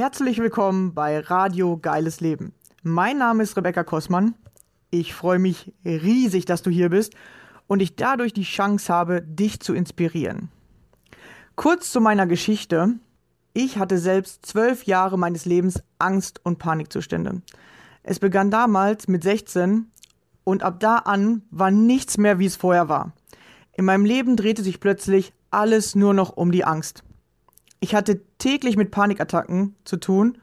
Herzlich willkommen bei Radio Geiles Leben. Mein Name ist Rebecca Kossmann. Ich freue mich riesig, dass du hier bist und ich dadurch die Chance habe, dich zu inspirieren. Kurz zu meiner Geschichte. Ich hatte selbst zwölf Jahre meines Lebens Angst- und Panikzustände. Es begann damals mit 16 und ab da an war nichts mehr, wie es vorher war. In meinem Leben drehte sich plötzlich alles nur noch um die Angst. Ich hatte täglich mit Panikattacken zu tun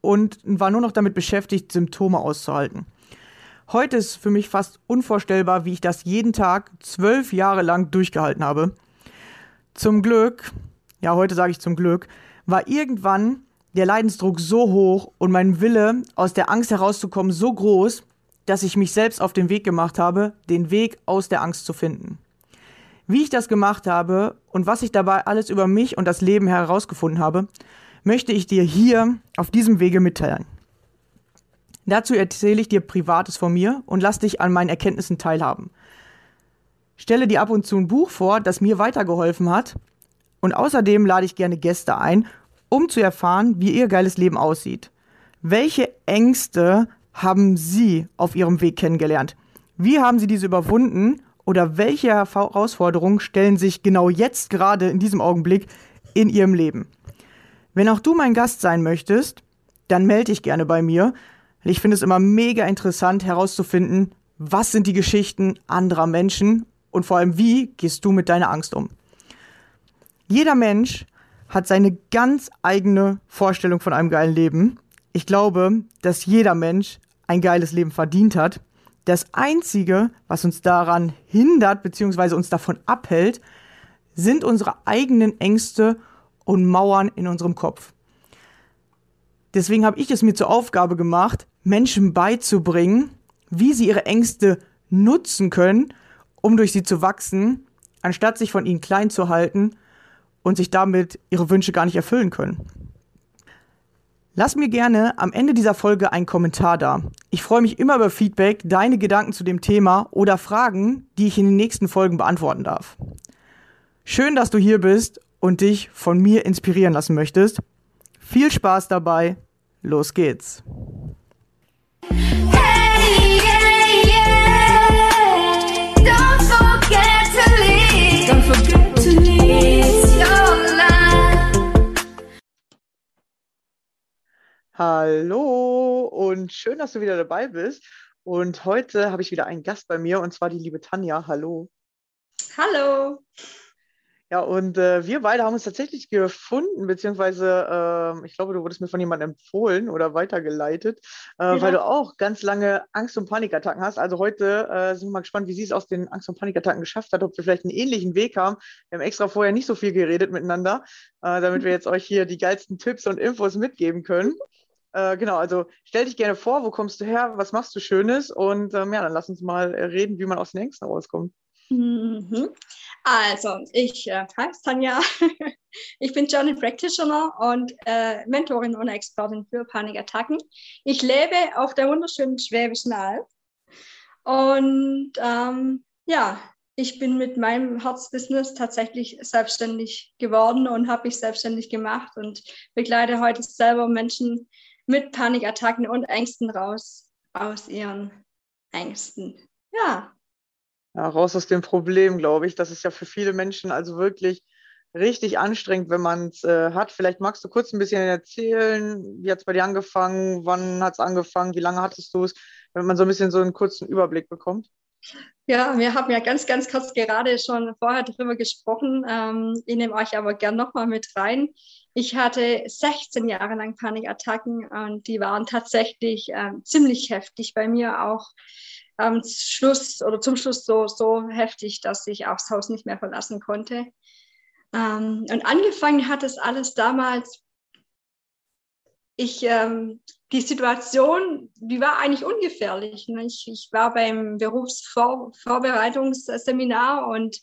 und war nur noch damit beschäftigt, Symptome auszuhalten. Heute ist für mich fast unvorstellbar, wie ich das jeden Tag zwölf Jahre lang durchgehalten habe. Zum Glück, ja, heute sage ich zum Glück, war irgendwann der Leidensdruck so hoch und mein Wille, aus der Angst herauszukommen, so groß, dass ich mich selbst auf den Weg gemacht habe, den Weg aus der Angst zu finden. Wie ich das gemacht habe und was ich dabei alles über mich und das Leben herausgefunden habe, möchte ich dir hier auf diesem Wege mitteilen. Dazu erzähle ich dir Privates von mir und lass dich an meinen Erkenntnissen teilhaben. Stelle dir ab und zu ein Buch vor, das mir weitergeholfen hat. Und außerdem lade ich gerne Gäste ein, um zu erfahren, wie ihr geiles Leben aussieht. Welche Ängste haben Sie auf Ihrem Weg kennengelernt? Wie haben Sie diese überwunden? Oder welche Herausforderungen stellen sich genau jetzt gerade in diesem Augenblick in Ihrem Leben? Wenn auch du mein Gast sein möchtest, dann melde dich gerne bei mir. Ich finde es immer mega interessant herauszufinden, was sind die Geschichten anderer Menschen und vor allem, wie gehst du mit deiner Angst um? Jeder Mensch hat seine ganz eigene Vorstellung von einem geilen Leben. Ich glaube, dass jeder Mensch ein geiles Leben verdient hat. Das Einzige, was uns daran hindert bzw. uns davon abhält, sind unsere eigenen Ängste und Mauern in unserem Kopf. Deswegen habe ich es mir zur Aufgabe gemacht, Menschen beizubringen, wie sie ihre Ängste nutzen können, um durch sie zu wachsen, anstatt sich von ihnen klein zu halten und sich damit ihre Wünsche gar nicht erfüllen können. Lass mir gerne am Ende dieser Folge einen Kommentar da. Ich freue mich immer über Feedback, deine Gedanken zu dem Thema oder Fragen, die ich in den nächsten Folgen beantworten darf. Schön, dass du hier bist und dich von mir inspirieren lassen möchtest. Viel Spaß dabei. Los geht's. Hey, Hallo und schön, dass du wieder dabei bist. Und heute habe ich wieder einen Gast bei mir und zwar die liebe Tanja. Hallo. Hallo. Ja, und äh, wir beide haben uns tatsächlich gefunden, beziehungsweise äh, ich glaube, du wurdest mir von jemandem empfohlen oder weitergeleitet, äh, ja. weil du auch ganz lange Angst- und Panikattacken hast. Also heute äh, sind wir mal gespannt, wie sie es aus den Angst- und Panikattacken geschafft hat, ob wir vielleicht einen ähnlichen Weg haben. Wir haben extra vorher nicht so viel geredet miteinander, äh, damit wir jetzt euch hier die geilsten Tipps und Infos mitgeben können. Äh, genau, also stell dich gerne vor, wo kommst du her, was machst du Schönes und ähm, ja, dann lass uns mal reden, wie man aus den Ängsten rauskommt. Mhm. Also, ich äh, heiße Tanja. ich bin Journey Practitioner und äh, Mentorin und Expertin für Panikattacken. Ich lebe auf der wunderschönen Schwäbischen Alb. Und ähm, ja, ich bin mit meinem Herzbusiness tatsächlich selbstständig geworden und habe mich selbstständig gemacht und begleite heute selber Menschen mit Panikattacken und Ängsten raus aus ihren Ängsten. Ja, ja, raus aus dem Problem, glaube ich. Das ist ja für viele Menschen also wirklich richtig anstrengend, wenn man es äh, hat. Vielleicht magst du kurz ein bisschen erzählen, wie hat es bei dir angefangen, wann hat es angefangen, wie lange hattest du es, wenn man so ein bisschen so einen kurzen Überblick bekommt. Ja, wir haben ja ganz, ganz kurz gerade schon vorher darüber gesprochen. Ähm, ich nehme euch aber gern nochmal mit rein. Ich hatte 16 Jahre lang Panikattacken und die waren tatsächlich ähm, ziemlich heftig bei mir auch am Schluss oder zum Schluss so, so heftig, dass ich das Haus nicht mehr verlassen konnte. Ähm, und angefangen hat es alles damals, ich, ähm, die Situation, die war eigentlich ungefährlich. Ne? Ich, ich war beim Berufsvorbereitungsseminar und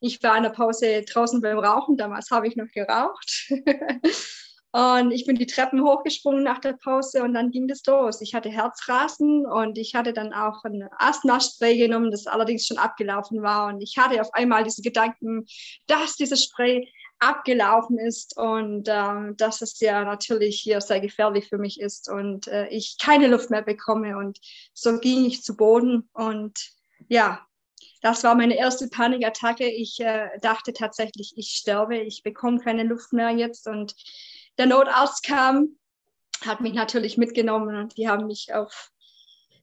ich war in der Pause draußen beim Rauchen. Damals habe ich noch geraucht. Und ich bin die Treppen hochgesprungen nach der Pause und dann ging das los. Ich hatte Herzrasen und ich hatte dann auch ein Asthma-Spray genommen, das allerdings schon abgelaufen war. Und ich hatte auf einmal diese Gedanken, dass dieses Spray abgelaufen ist und äh, dass es ja natürlich hier sehr gefährlich für mich ist und äh, ich keine Luft mehr bekomme. Und so ging ich zu Boden und ja, das war meine erste Panikattacke. Ich äh, dachte tatsächlich, ich sterbe, ich bekomme keine Luft mehr jetzt. Und der Notarzt kam, hat mich natürlich mitgenommen und die haben mich auf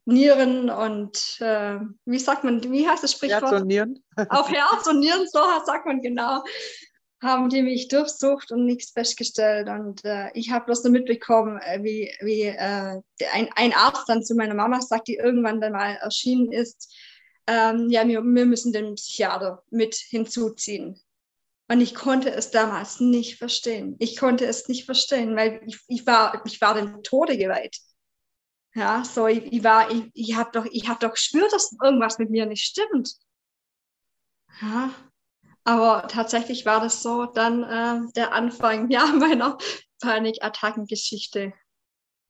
Nieren und äh, wie sagt man, wie heißt das Sprichwort? Herz und Nieren. auf Herz und Nieren, so sagt man genau, haben die mich durchsucht und nichts festgestellt. Und äh, ich habe bloß nur mitbekommen, äh, wie, wie äh, ein, ein Arzt dann zu meiner Mama sagt, die irgendwann dann mal erschienen ist, ähm, ja, wir, wir müssen den Psychiater mit hinzuziehen. Und ich konnte es damals nicht verstehen. Ich konnte es nicht verstehen, weil ich, ich, war, ich war dem Tode geweiht. Ja, so ich, ich war, ich, ich habe doch, ich habe doch gespürt, dass irgendwas mit mir nicht stimmt. Ja, aber tatsächlich war das so dann äh, der Anfang ja, meiner Panikattackengeschichte.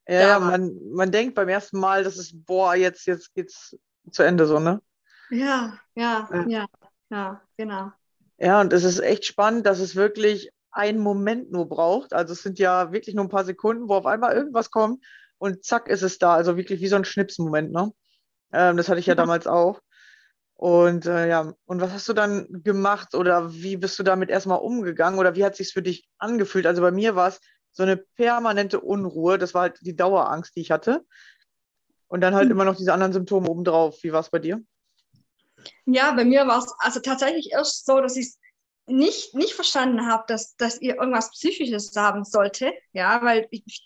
Ja, ja man, man denkt beim ersten Mal, das ist, boah, jetzt, jetzt geht's zu Ende so, ne? Ja, ja, ja, ja, ja, genau. Ja, und es ist echt spannend, dass es wirklich einen Moment nur braucht. Also es sind ja wirklich nur ein paar Sekunden, wo auf einmal irgendwas kommt und zack ist es da. Also wirklich wie so ein Schnipsmoment, ne? Ähm, das hatte ich ja, ja. damals auch. Und äh, ja, und was hast du dann gemacht oder wie bist du damit erstmal umgegangen oder wie hat sich für dich angefühlt? Also bei mir war es so eine permanente Unruhe, das war halt die Dauerangst, die ich hatte. Und dann halt mhm. immer noch diese anderen Symptome obendrauf. Wie war es bei dir? Ja, bei mir war es also tatsächlich erst so, dass ich nicht, nicht verstanden habe, dass, dass ihr irgendwas Psychisches haben sollte. Ja, weil ich,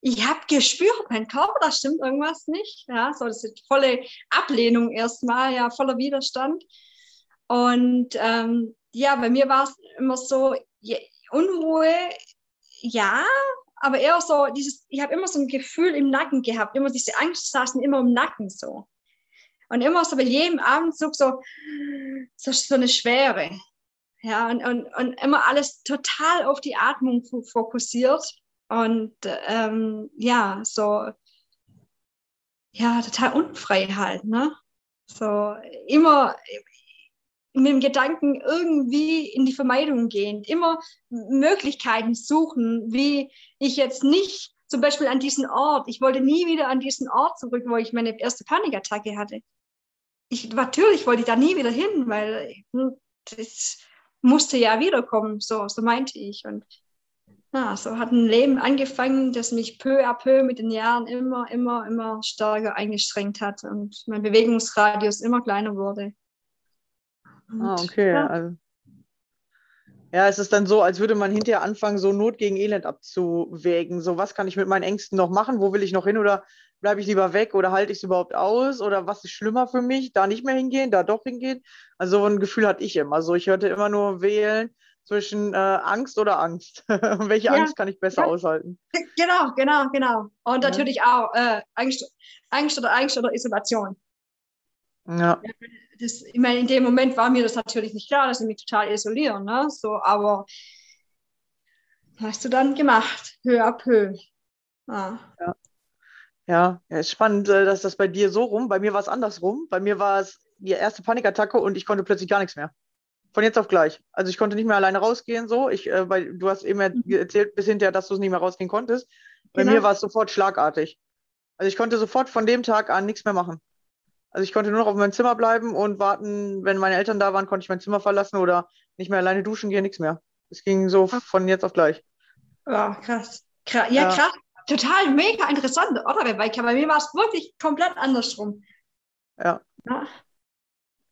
ich habe gespürt, mein Körper, da stimmt irgendwas nicht. Ja, so das ist volle Ablehnung erstmal, ja, voller Widerstand. Und ähm, ja, bei mir war es immer so, ja, Unruhe, ja, aber eher so dieses, ich habe immer so ein Gefühl im Nacken gehabt, immer diese Angst saßen immer im Nacken so. Und immer so bei jedem Abendzug so, so, eine Schwere. Ja, und, und, und immer alles total auf die Atmung fokussiert. Und ähm, ja, so, ja, total unfrei halt, ne? So immer mit dem Gedanken irgendwie in die Vermeidung gehen, immer Möglichkeiten suchen, wie ich jetzt nicht zum Beispiel an diesen Ort, ich wollte nie wieder an diesen Ort zurück, wo ich meine erste Panikattacke hatte ich, natürlich wollte ich da nie wieder hin, weil hm, das musste ja wiederkommen, so, so meinte ich. Und ja, so hat ein Leben angefangen, das mich peu à peu mit den Jahren immer, immer, immer stärker eingeschränkt hat und mein Bewegungsradius immer kleiner wurde. Und, ah, okay. Ja. Also, ja, es ist dann so, als würde man hinterher anfangen, so Not gegen Elend abzuwägen. So, was kann ich mit meinen Ängsten noch machen? Wo will ich noch hin? Oder bleibe ich lieber weg oder halte ich es überhaupt aus oder was ist schlimmer für mich, da nicht mehr hingehen, da doch hingehen. Also ein Gefühl hatte ich immer. So, ich hörte immer nur wählen zwischen äh, Angst oder Angst. Welche ja. Angst kann ich besser ja. aushalten? Genau, genau, genau. Und ja. natürlich auch äh, Angst, Angst oder Angst oder Isolation. Ja. Das, ich meine, in dem Moment war mir das natürlich nicht klar, dass ich mich total isolieren, ne? So, aber hast du dann gemacht, peu à peu. Ah. Ja. Ja, ja, ist spannend, äh, dass das bei dir so rum. Bei mir war es andersrum. Bei mir war es die erste Panikattacke und ich konnte plötzlich gar nichts mehr. Von jetzt auf gleich. Also ich konnte nicht mehr alleine rausgehen. So, ich, äh, weil du hast eben mhm. erzählt bis hinterher, dass du es nicht mehr rausgehen konntest. Bei genau. mir war es sofort schlagartig. Also ich konnte sofort von dem Tag an nichts mehr machen. Also ich konnte nur noch auf meinem Zimmer bleiben und warten, wenn meine Eltern da waren, konnte ich mein Zimmer verlassen oder nicht mehr alleine duschen gehen, nichts mehr. Es ging so von jetzt auf gleich. Ja, krass. ja, ja, krass total mega interessant, oder? Weil bei mir war es wirklich komplett andersrum. Ja. ja.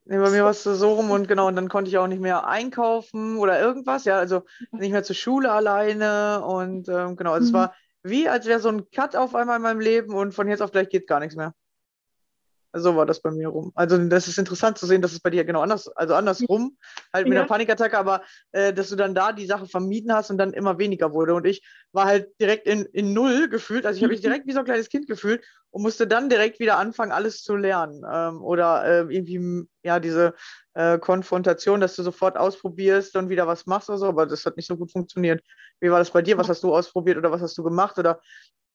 Nee, bei mir war es so rum und genau, und dann konnte ich auch nicht mehr einkaufen oder irgendwas, ja, also nicht mehr zur Schule alleine und ähm, genau, also mhm. es war wie, als wäre so ein Cut auf einmal in meinem Leben und von jetzt auf gleich geht gar nichts mehr. So war das bei mir rum. Also das ist interessant zu sehen, dass es bei dir genau anders, also andersrum, halt mit ja. einer Panikattacke, aber äh, dass du dann da die Sache vermieden hast und dann immer weniger wurde. Und ich war halt direkt in, in Null gefühlt. Also ich habe mich direkt wie so ein kleines Kind gefühlt und musste dann direkt wieder anfangen, alles zu lernen. Ähm, oder äh, irgendwie, ja, diese äh, Konfrontation, dass du sofort ausprobierst und wieder was machst oder so, aber das hat nicht so gut funktioniert. Wie war das bei dir? Was hast du ausprobiert oder was hast du gemacht? Oder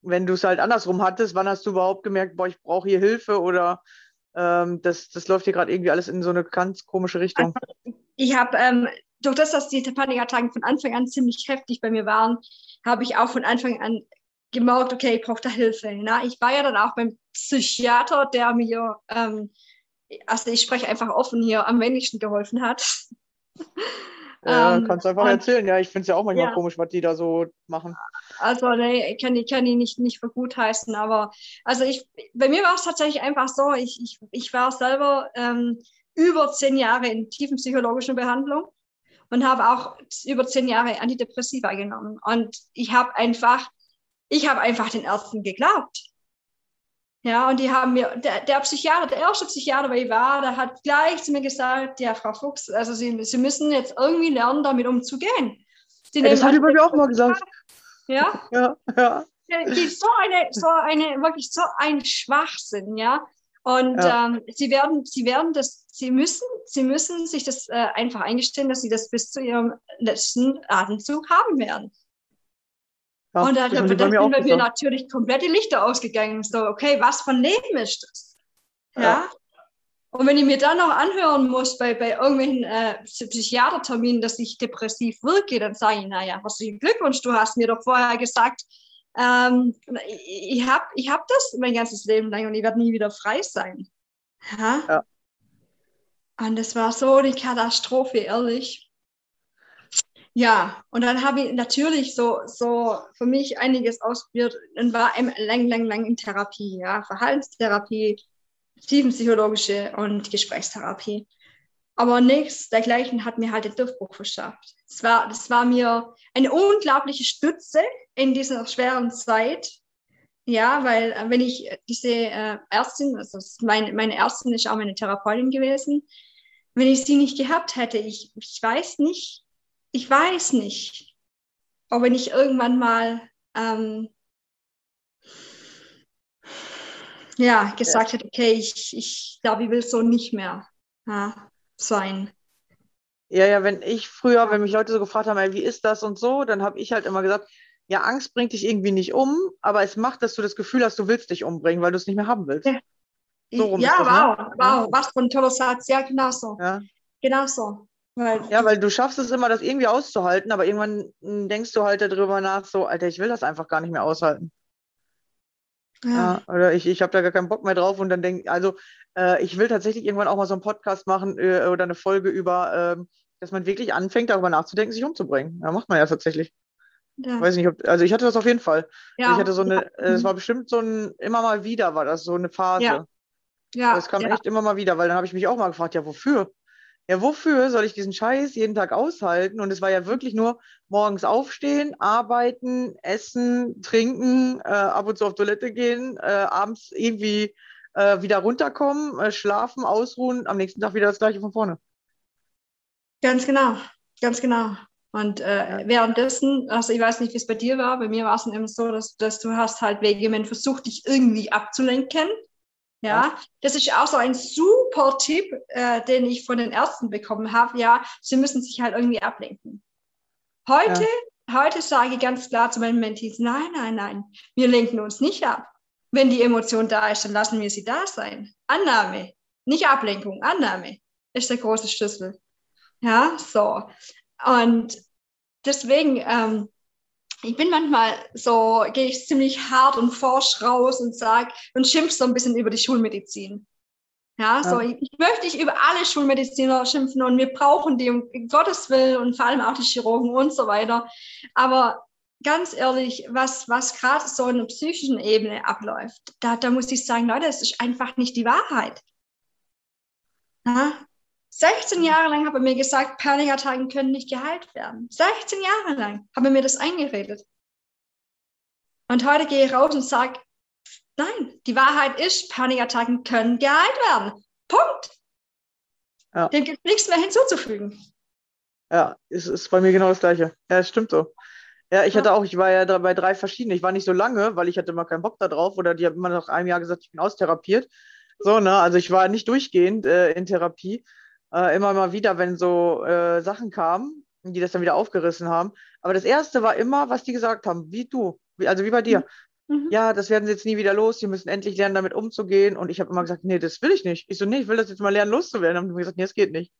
wenn du es halt andersrum hattest, wann hast du überhaupt gemerkt, boah, ich brauche hier Hilfe oder ähm, das, das läuft hier gerade irgendwie alles in so eine ganz komische Richtung? Ich habe ähm, durch das, dass die Panikattacken von Anfang an ziemlich heftig bei mir waren, habe ich auch von Anfang an gemerkt, okay, ich brauche da Hilfe. Na, ich war ja dann auch beim Psychiater, der mir, ähm, also ich spreche einfach offen hier, am wenigsten geholfen hat. Ja, ähm, kannst du einfach und, erzählen. Ja, ich finde es ja auch manchmal ja. komisch, was die da so machen. Also, nee, ich kann, ich kann die nicht, nicht für gut heißen, aber also ich, bei mir war es tatsächlich einfach so, ich, ich, ich war selber ähm, über zehn Jahre in tiefen psychologischen Behandlung und habe auch über zehn Jahre Antidepressiva genommen. Und ich habe einfach, ich habe einfach den Ärzten geglaubt. Ja, und die haben mir, der, der Psychiater, der erste Psychiater, der ich war, der hat gleich zu mir gesagt, ja, Frau Fuchs, also Sie, Sie müssen jetzt irgendwie lernen, damit umzugehen. Sie ja, das hat über mir auch mal gesagt. Ja? Ja, ja. Die, so eine, so eine, wirklich so ein Schwachsinn, ja. Und ja. ähm, sie werden, sie werden das, sie müssen, sie müssen sich das äh, einfach eingestehen, dass sie das bis zu ihrem letzten Atemzug haben werden. Ja, und da, da, da sind bei mir natürlich komplett die Lichter ausgegangen. So, okay, was von Leben ist das? Ja. ja. Und wenn ich mir dann noch anhören muss bei, bei irgendwelchen äh, Psychiaterterminen, dass ich depressiv wirke, dann sage ich, naja, herzlichen Glückwunsch, du hast mir doch vorher gesagt, ähm, ich, ich habe ich hab das mein ganzes Leben lang und ich werde nie wieder frei sein. Ja? ja. Und das war so eine Katastrophe, ehrlich. Ja, und dann habe ich natürlich so, so für mich einiges ausprobiert und war lang, lang, lang in Therapie, ja, Verhaltenstherapie, tiefenpsychologische und Gesprächstherapie. Aber nichts dergleichen hat mir halt den Durchbruch verschafft. Das war, das war mir eine unglaubliche Stütze in dieser schweren Zeit. Ja, weil äh, wenn ich diese äh, Ärztin, also meine, meine Ärztin ist auch meine Therapeutin gewesen, wenn ich sie nicht gehabt hätte, ich, ich weiß nicht, ich weiß nicht, ob wenn ich irgendwann mal ähm, ja, gesagt ja. hätte, okay, ich, ich glaube, ich will so nicht mehr ja, sein. Ja, ja, wenn ich früher, wenn mich Leute so gefragt haben, ey, wie ist das und so, dann habe ich halt immer gesagt, ja, Angst bringt dich irgendwie nicht um, aber es macht, dass du das Gefühl hast, du willst dich umbringen, weil du es nicht mehr haben willst. Ja, so ja das, wow, ne? wow, was für ein toller Satz. Ja, genau so. Ja. Genau so. Weil ja, weil du schaffst es immer, das irgendwie auszuhalten, aber irgendwann hm, denkst du halt darüber nach, so, Alter, ich will das einfach gar nicht mehr aushalten. Ja. ja oder ich, ich habe da gar keinen Bock mehr drauf und dann denke also äh, ich will tatsächlich irgendwann auch mal so einen Podcast machen äh, oder eine Folge über, äh, dass man wirklich anfängt, darüber nachzudenken, sich umzubringen. Ja, macht man ja tatsächlich. Ja. Weiß nicht, ob, also ich hatte das auf jeden Fall. Ja. Ich hatte so eine, äh, es war bestimmt so ein, immer mal wieder war das so eine Phase. Ja. ja. Das kam echt immer mal wieder, weil dann habe ich mich auch mal gefragt, ja, wofür? Ja, wofür soll ich diesen Scheiß jeden Tag aushalten? Und es war ja wirklich nur morgens aufstehen, arbeiten, essen, trinken, äh, ab und zu auf Toilette gehen, äh, abends irgendwie äh, wieder runterkommen, äh, schlafen, ausruhen, am nächsten Tag wieder das gleiche von vorne. Ganz genau, ganz genau. Und äh, währenddessen, also ich weiß nicht, wie es bei dir war, bei mir war es dann immer so, dass, dass du hast halt vehement versucht, dich irgendwie abzulenken ja, das ist auch so ein super Tipp, äh, den ich von den Ärzten bekommen habe. Ja, sie müssen sich halt irgendwie ablenken. Heute, ja. heute sage ich ganz klar zu meinen Mentees, nein, nein, nein, wir lenken uns nicht ab. Wenn die Emotion da ist, dann lassen wir sie da sein. Annahme, nicht Ablenkung, Annahme ist der große Schlüssel. Ja, so. Und deswegen, ähm, ich bin manchmal so, gehe ich ziemlich hart und forsch raus und sage und schimpf so ein bisschen über die Schulmedizin. Ja, so, ja. ich möchte nicht über alle Schulmediziner schimpfen und wir brauchen die um Gottes Willen und vor allem auch die Chirurgen und so weiter. Aber ganz ehrlich, was, was gerade so in der psychischen Ebene abläuft, da, da muss ich sagen, Leute, es ist einfach nicht die Wahrheit. Ja? 16 Jahre lang hat er mir gesagt, Panikattacken können nicht geheilt werden. 16 Jahre lang hat er mir das eingeredet. Und heute gehe ich raus und sage, nein, die Wahrheit ist, Panikattacken können geheilt werden. Punkt. Ja. Dem gibt nichts mehr hinzuzufügen. Ja, es ist bei mir genau das Gleiche. Ja, es stimmt so. Ja, ich hatte auch, ich war ja bei drei verschiedenen. Ich war nicht so lange, weil ich hatte immer keinen Bock da drauf oder die haben immer nach einem Jahr gesagt, ich bin austherapiert. So, ne, also ich war nicht durchgehend äh, in Therapie äh, immer mal wieder, wenn so äh, Sachen kamen, die das dann wieder aufgerissen haben. Aber das Erste war immer, was die gesagt haben, wie du, wie, also wie bei dir. Mhm. mhm. Ja, das werden sie jetzt nie wieder los, sie müssen endlich lernen, damit umzugehen. Und ich habe immer gesagt, nee, das will ich nicht. Ich so, nee, ich will das jetzt mal lernen, loszuwerden. Und haben gesagt, nee, das geht nicht.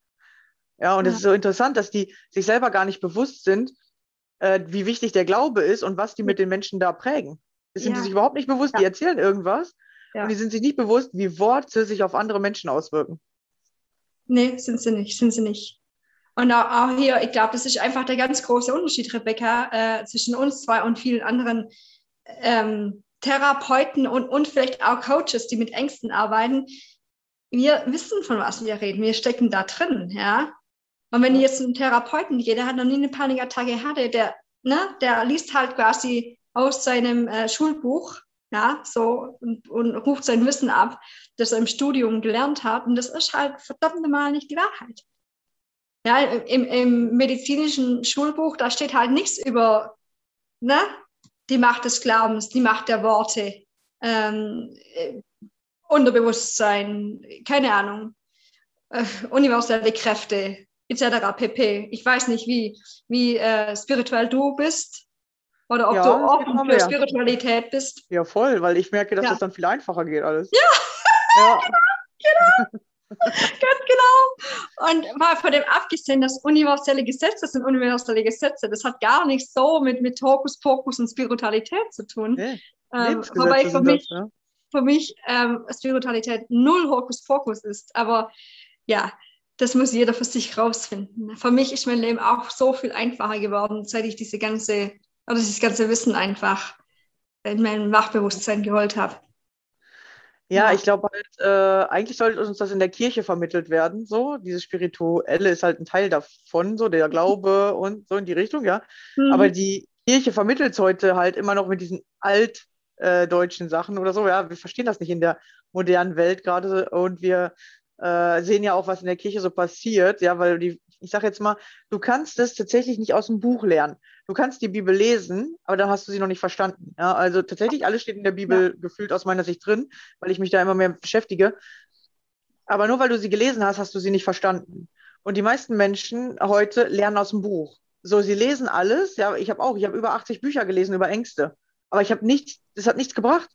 Ja, und es ist so interessant, dass die sich selber gar nicht bewusst sind, äh, wie wichtig der Glaube ist und was die mit den Menschen da prägen. Das sind die sich überhaupt nicht bewusst, die erzählen irgendwas und die sind sich nicht bewusst, wie Worte sich auf andere Menschen auswirken. Nee, sind sie nicht, sind sie nicht. Und auch, hier, ich glaube, das ist einfach der ganz große Unterschied, Rebecca, äh, zwischen uns zwei und vielen anderen ähm, Therapeuten und, und vielleicht auch Coaches, die mit Ängsten arbeiten. Wir wissen, von was wir reden. Wir stecken da drin, ja. Und wenn jetzt ein Therapeuten geht, der hat noch nie eine Panikattacke hatte, der, ne, der liest halt quasi aus seinem äh, Schulbuch, ja, so und, und, ruft sein Wissen ab, das er im Studium gelernt hat. Und das ist halt verdammt mal nicht die Wahrheit. Ja, im, im medizinischen Schulbuch, da steht halt nichts über ne, die Macht des Glaubens, die Macht der Worte, ähm, äh, Unterbewusstsein, keine Ahnung, äh, universelle Kräfte, etc. pp. Ich weiß nicht, wie, wie äh, spirituell du bist oder ob ja, du offen für Spiritualität bist. Ja, voll, weil ich merke, dass ja. das dann viel einfacher geht alles. Ja, ja. genau, genau. Ganz genau. Und mal von dem abgesehen, dass universelle Gesetze sind universelle Gesetze. Das hat gar nichts so mit, mit Hokuspokus und Spiritualität zu tun. Nee, ähm, wobei für mich, das, ja. für mich ähm, Spiritualität null Hokuspokus ist. Aber ja, das muss jeder für sich rausfinden. Für mich ist mein Leben auch so viel einfacher geworden, seit ich diese ganze, oder dieses ganze Wissen einfach in mein Wachbewusstsein geholt habe. Ja, ich glaube halt, äh, eigentlich sollte uns das in der Kirche vermittelt werden, so. Dieses Spirituelle ist halt ein Teil davon, so der Glaube und so in die Richtung, ja. Mhm. Aber die Kirche vermittelt es heute halt immer noch mit diesen altdeutschen äh, Sachen oder so, ja. Wir verstehen das nicht in der modernen Welt gerade und wir äh, sehen ja auch, was in der Kirche so passiert, ja, weil die, ich sage jetzt mal, du kannst das tatsächlich nicht aus dem Buch lernen. Du kannst die Bibel lesen, aber dann hast du sie noch nicht verstanden. Ja, also tatsächlich alles steht in der Bibel ja. gefühlt aus meiner Sicht drin, weil ich mich da immer mehr beschäftige. Aber nur weil du sie gelesen hast, hast du sie nicht verstanden. Und die meisten Menschen heute lernen aus dem Buch. So, sie lesen alles. Ja, ich habe auch, ich habe über 80 Bücher gelesen über Ängste. Aber ich habe nichts, das hat nichts gebracht.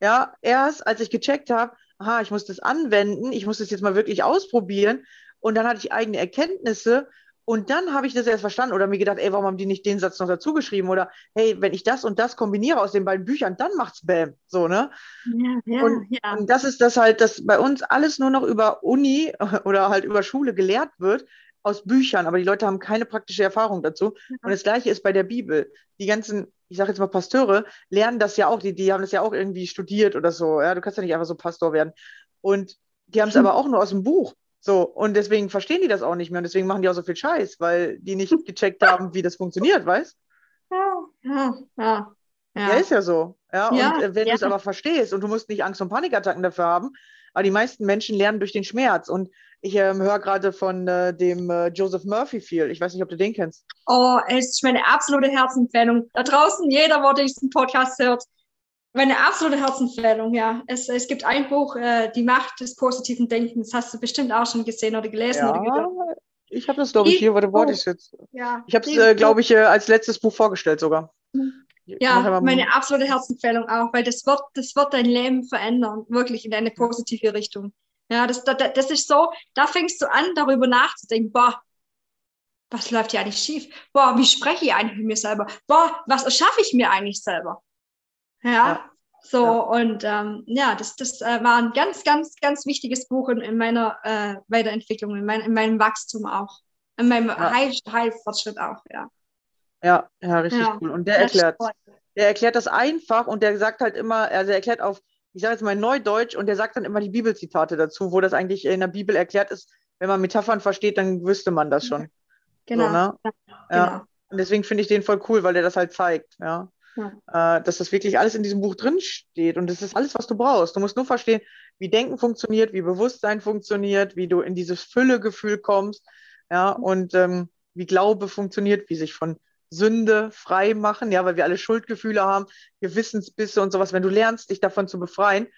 Ja, erst als ich gecheckt habe, aha, ich muss das anwenden, ich muss das jetzt mal wirklich ausprobieren. Und dann hatte ich eigene Erkenntnisse und dann habe ich das erst verstanden oder mir gedacht, ey, warum haben die nicht den Satz noch dazu geschrieben? Oder hey, wenn ich das und das kombiniere aus den beiden Büchern, dann macht's Bam. So, ne? Ja, ja, und, ja. und das ist das halt, dass bei uns alles nur noch über Uni oder halt über Schule gelehrt wird aus Büchern, aber die Leute haben keine praktische Erfahrung dazu. Ja. Und das gleiche ist bei der Bibel. Die ganzen, ich sage jetzt mal Pasteure, lernen das ja auch, die, die haben das ja auch irgendwie studiert oder so. Ja, du kannst ja nicht einfach so Pastor werden. Und die haben es aber auch nur aus dem Buch. So, und deswegen verstehen die das auch nicht mehr und deswegen machen die auch so viel Scheiß, weil die nicht gecheckt haben, wie das funktioniert, weißt? Ja, ja, ja. Ja, ist ja so. Ja, ja und äh, wenn ja. du es aber verstehst und du musst nicht Angst und Panikattacken dafür haben, aber die meisten Menschen lernen durch den Schmerz. Und ich ähm, höre gerade von äh, dem äh, Joseph Murphy viel. Ich weiß nicht, ob du den kennst. Oh, es ist meine absolute Herzensempfehlung. Da draußen, jeder, der diesen Podcast hört, meine absolute Herzensempfehlung, ja. Es, es gibt ein Buch, äh, Die Macht des positiven Denkens. Das hast du bestimmt auch schon gesehen oder gelesen. Ja, oder ich habe das, glaube ich, hier. Warte, wo ich jetzt? Ja, ich habe es, äh, glaube ich, äh, als letztes Buch vorgestellt sogar. Ja, meine absolute Herzensempfehlung auch, weil das wird, das wird dein Leben verändern, wirklich in eine positive Richtung. Ja, das, das, das ist so, da fängst du an, darüber nachzudenken, boah, was läuft hier eigentlich schief? Boah, wie spreche ich eigentlich mit mir selber? Boah, was erschaffe ich mir eigentlich selber? Ja, ja. so ja. und ähm, ja, das, das äh, war ein ganz, ganz, ganz wichtiges Buch in, in meiner äh, Weiterentwicklung, in, mein, in meinem Wachstum auch, in meinem ja. Heil, Heilfortschritt auch, ja. Ja, ja, richtig cool. Und der erklärt, der erklärt das einfach und der sagt halt immer, also er erklärt auf ich sage jetzt mal Neudeutsch und der sagt dann immer die Bibelzitate dazu, wo das eigentlich in der Bibel erklärt ist. Wenn man Metaphern versteht, dann wüsste man das schon. Genau. So, ne? ja. Genau. Und deswegen finde ich den voll cool, weil der das halt zeigt, ja. Ja. Äh, dass das wirklich alles in diesem Buch drin steht und das ist alles, was du brauchst. Du musst nur verstehen, wie Denken funktioniert, wie Bewusstsein funktioniert, wie du in dieses Füllegefühl kommst, ja, und ähm, wie Glaube funktioniert, wie sich von Sünde frei machen, ja, weil wir alle Schuldgefühle haben, Gewissensbisse und sowas. Wenn du lernst, dich davon zu befreien,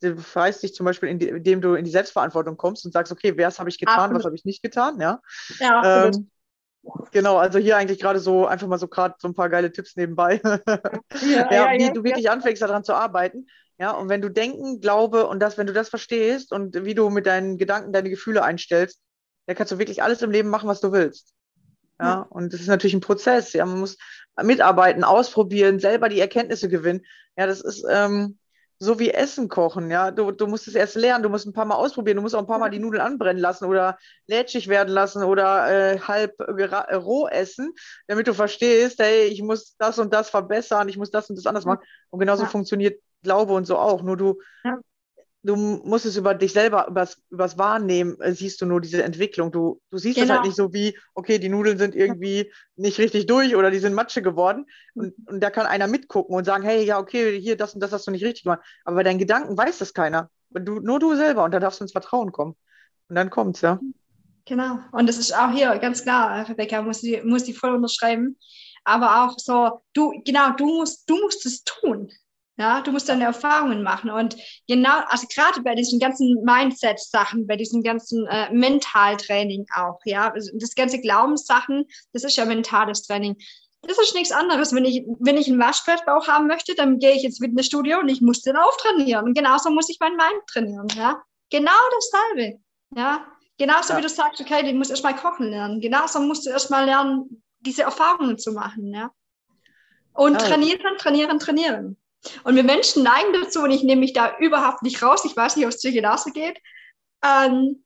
du befreist dich zum Beispiel, indem du in die Selbstverantwortung kommst und sagst, okay, wer habe ich getan, absolut. was habe ich nicht getan, ja. Ja, ähm, Genau, also hier eigentlich gerade so einfach mal so gerade so ein paar geile Tipps nebenbei. Ja, ja, ja wie du wirklich anfängst daran zu arbeiten. Ja, und wenn du Denken, Glaube und das, wenn du das verstehst und wie du mit deinen Gedanken deine Gefühle einstellst, da kannst du wirklich alles im Leben machen, was du willst. Ja, ja. und das ist natürlich ein Prozess. Ja, man muss mitarbeiten, ausprobieren, selber die Erkenntnisse gewinnen. Ja, das ist ähm, so wie Essen kochen. Ja, du, du musst es erst lernen, du musst ein paar Mal ausprobieren, du musst auch ein paar Mal die Nudeln anbrennen lassen oder lätschig werden lassen oder äh, halb äh, roh essen, damit du verstehst, hey, ich muss das und das verbessern, ich muss das und das anders machen. Und genauso ja. funktioniert Glaube und so auch. Nur du ja du musst es über dich selber, übers, übers Wahrnehmen, äh, siehst du nur diese Entwicklung. Du, du siehst genau. das halt nicht so wie, okay, die Nudeln sind irgendwie nicht richtig durch oder die sind Matsche geworden. Und, mhm. und da kann einer mitgucken und sagen, hey, ja, okay, hier, das und das hast du nicht richtig gemacht. Aber bei deinen Gedanken weiß das keiner. Du, nur du selber und da darfst du ins Vertrauen kommen. Und dann kommt's, ja. Genau. Und das ist auch hier ganz klar, Rebecca, muss die, muss die voll unterschreiben. Aber auch so, du, genau, du musst, du musst es tun. Ja, du musst deine Erfahrungen machen. Und genau, also gerade bei diesen ganzen Mindset-Sachen, bei diesen ganzen äh, Mentaltraining auch, ja, also das ganze Glaubenssachen, das ist ja mentales Training. Das ist nichts anderes. Wenn ich, wenn ich einen Waschbrettbauch haben möchte, dann gehe ich ins Fitnessstudio und ich muss den auftrainieren. Und genauso muss ich mein Mind trainieren, ja. Genau dasselbe, ja. Genauso ja. wie du sagst, okay, du musst erstmal kochen lernen. Genauso musst du erstmal lernen, diese Erfahrungen zu machen, ja. Und ja. trainieren, trainieren, trainieren. Und wir Menschen neigen dazu, und ich nehme mich da überhaupt nicht raus, ich weiß nicht, ob es dir genauso geht. Ähm,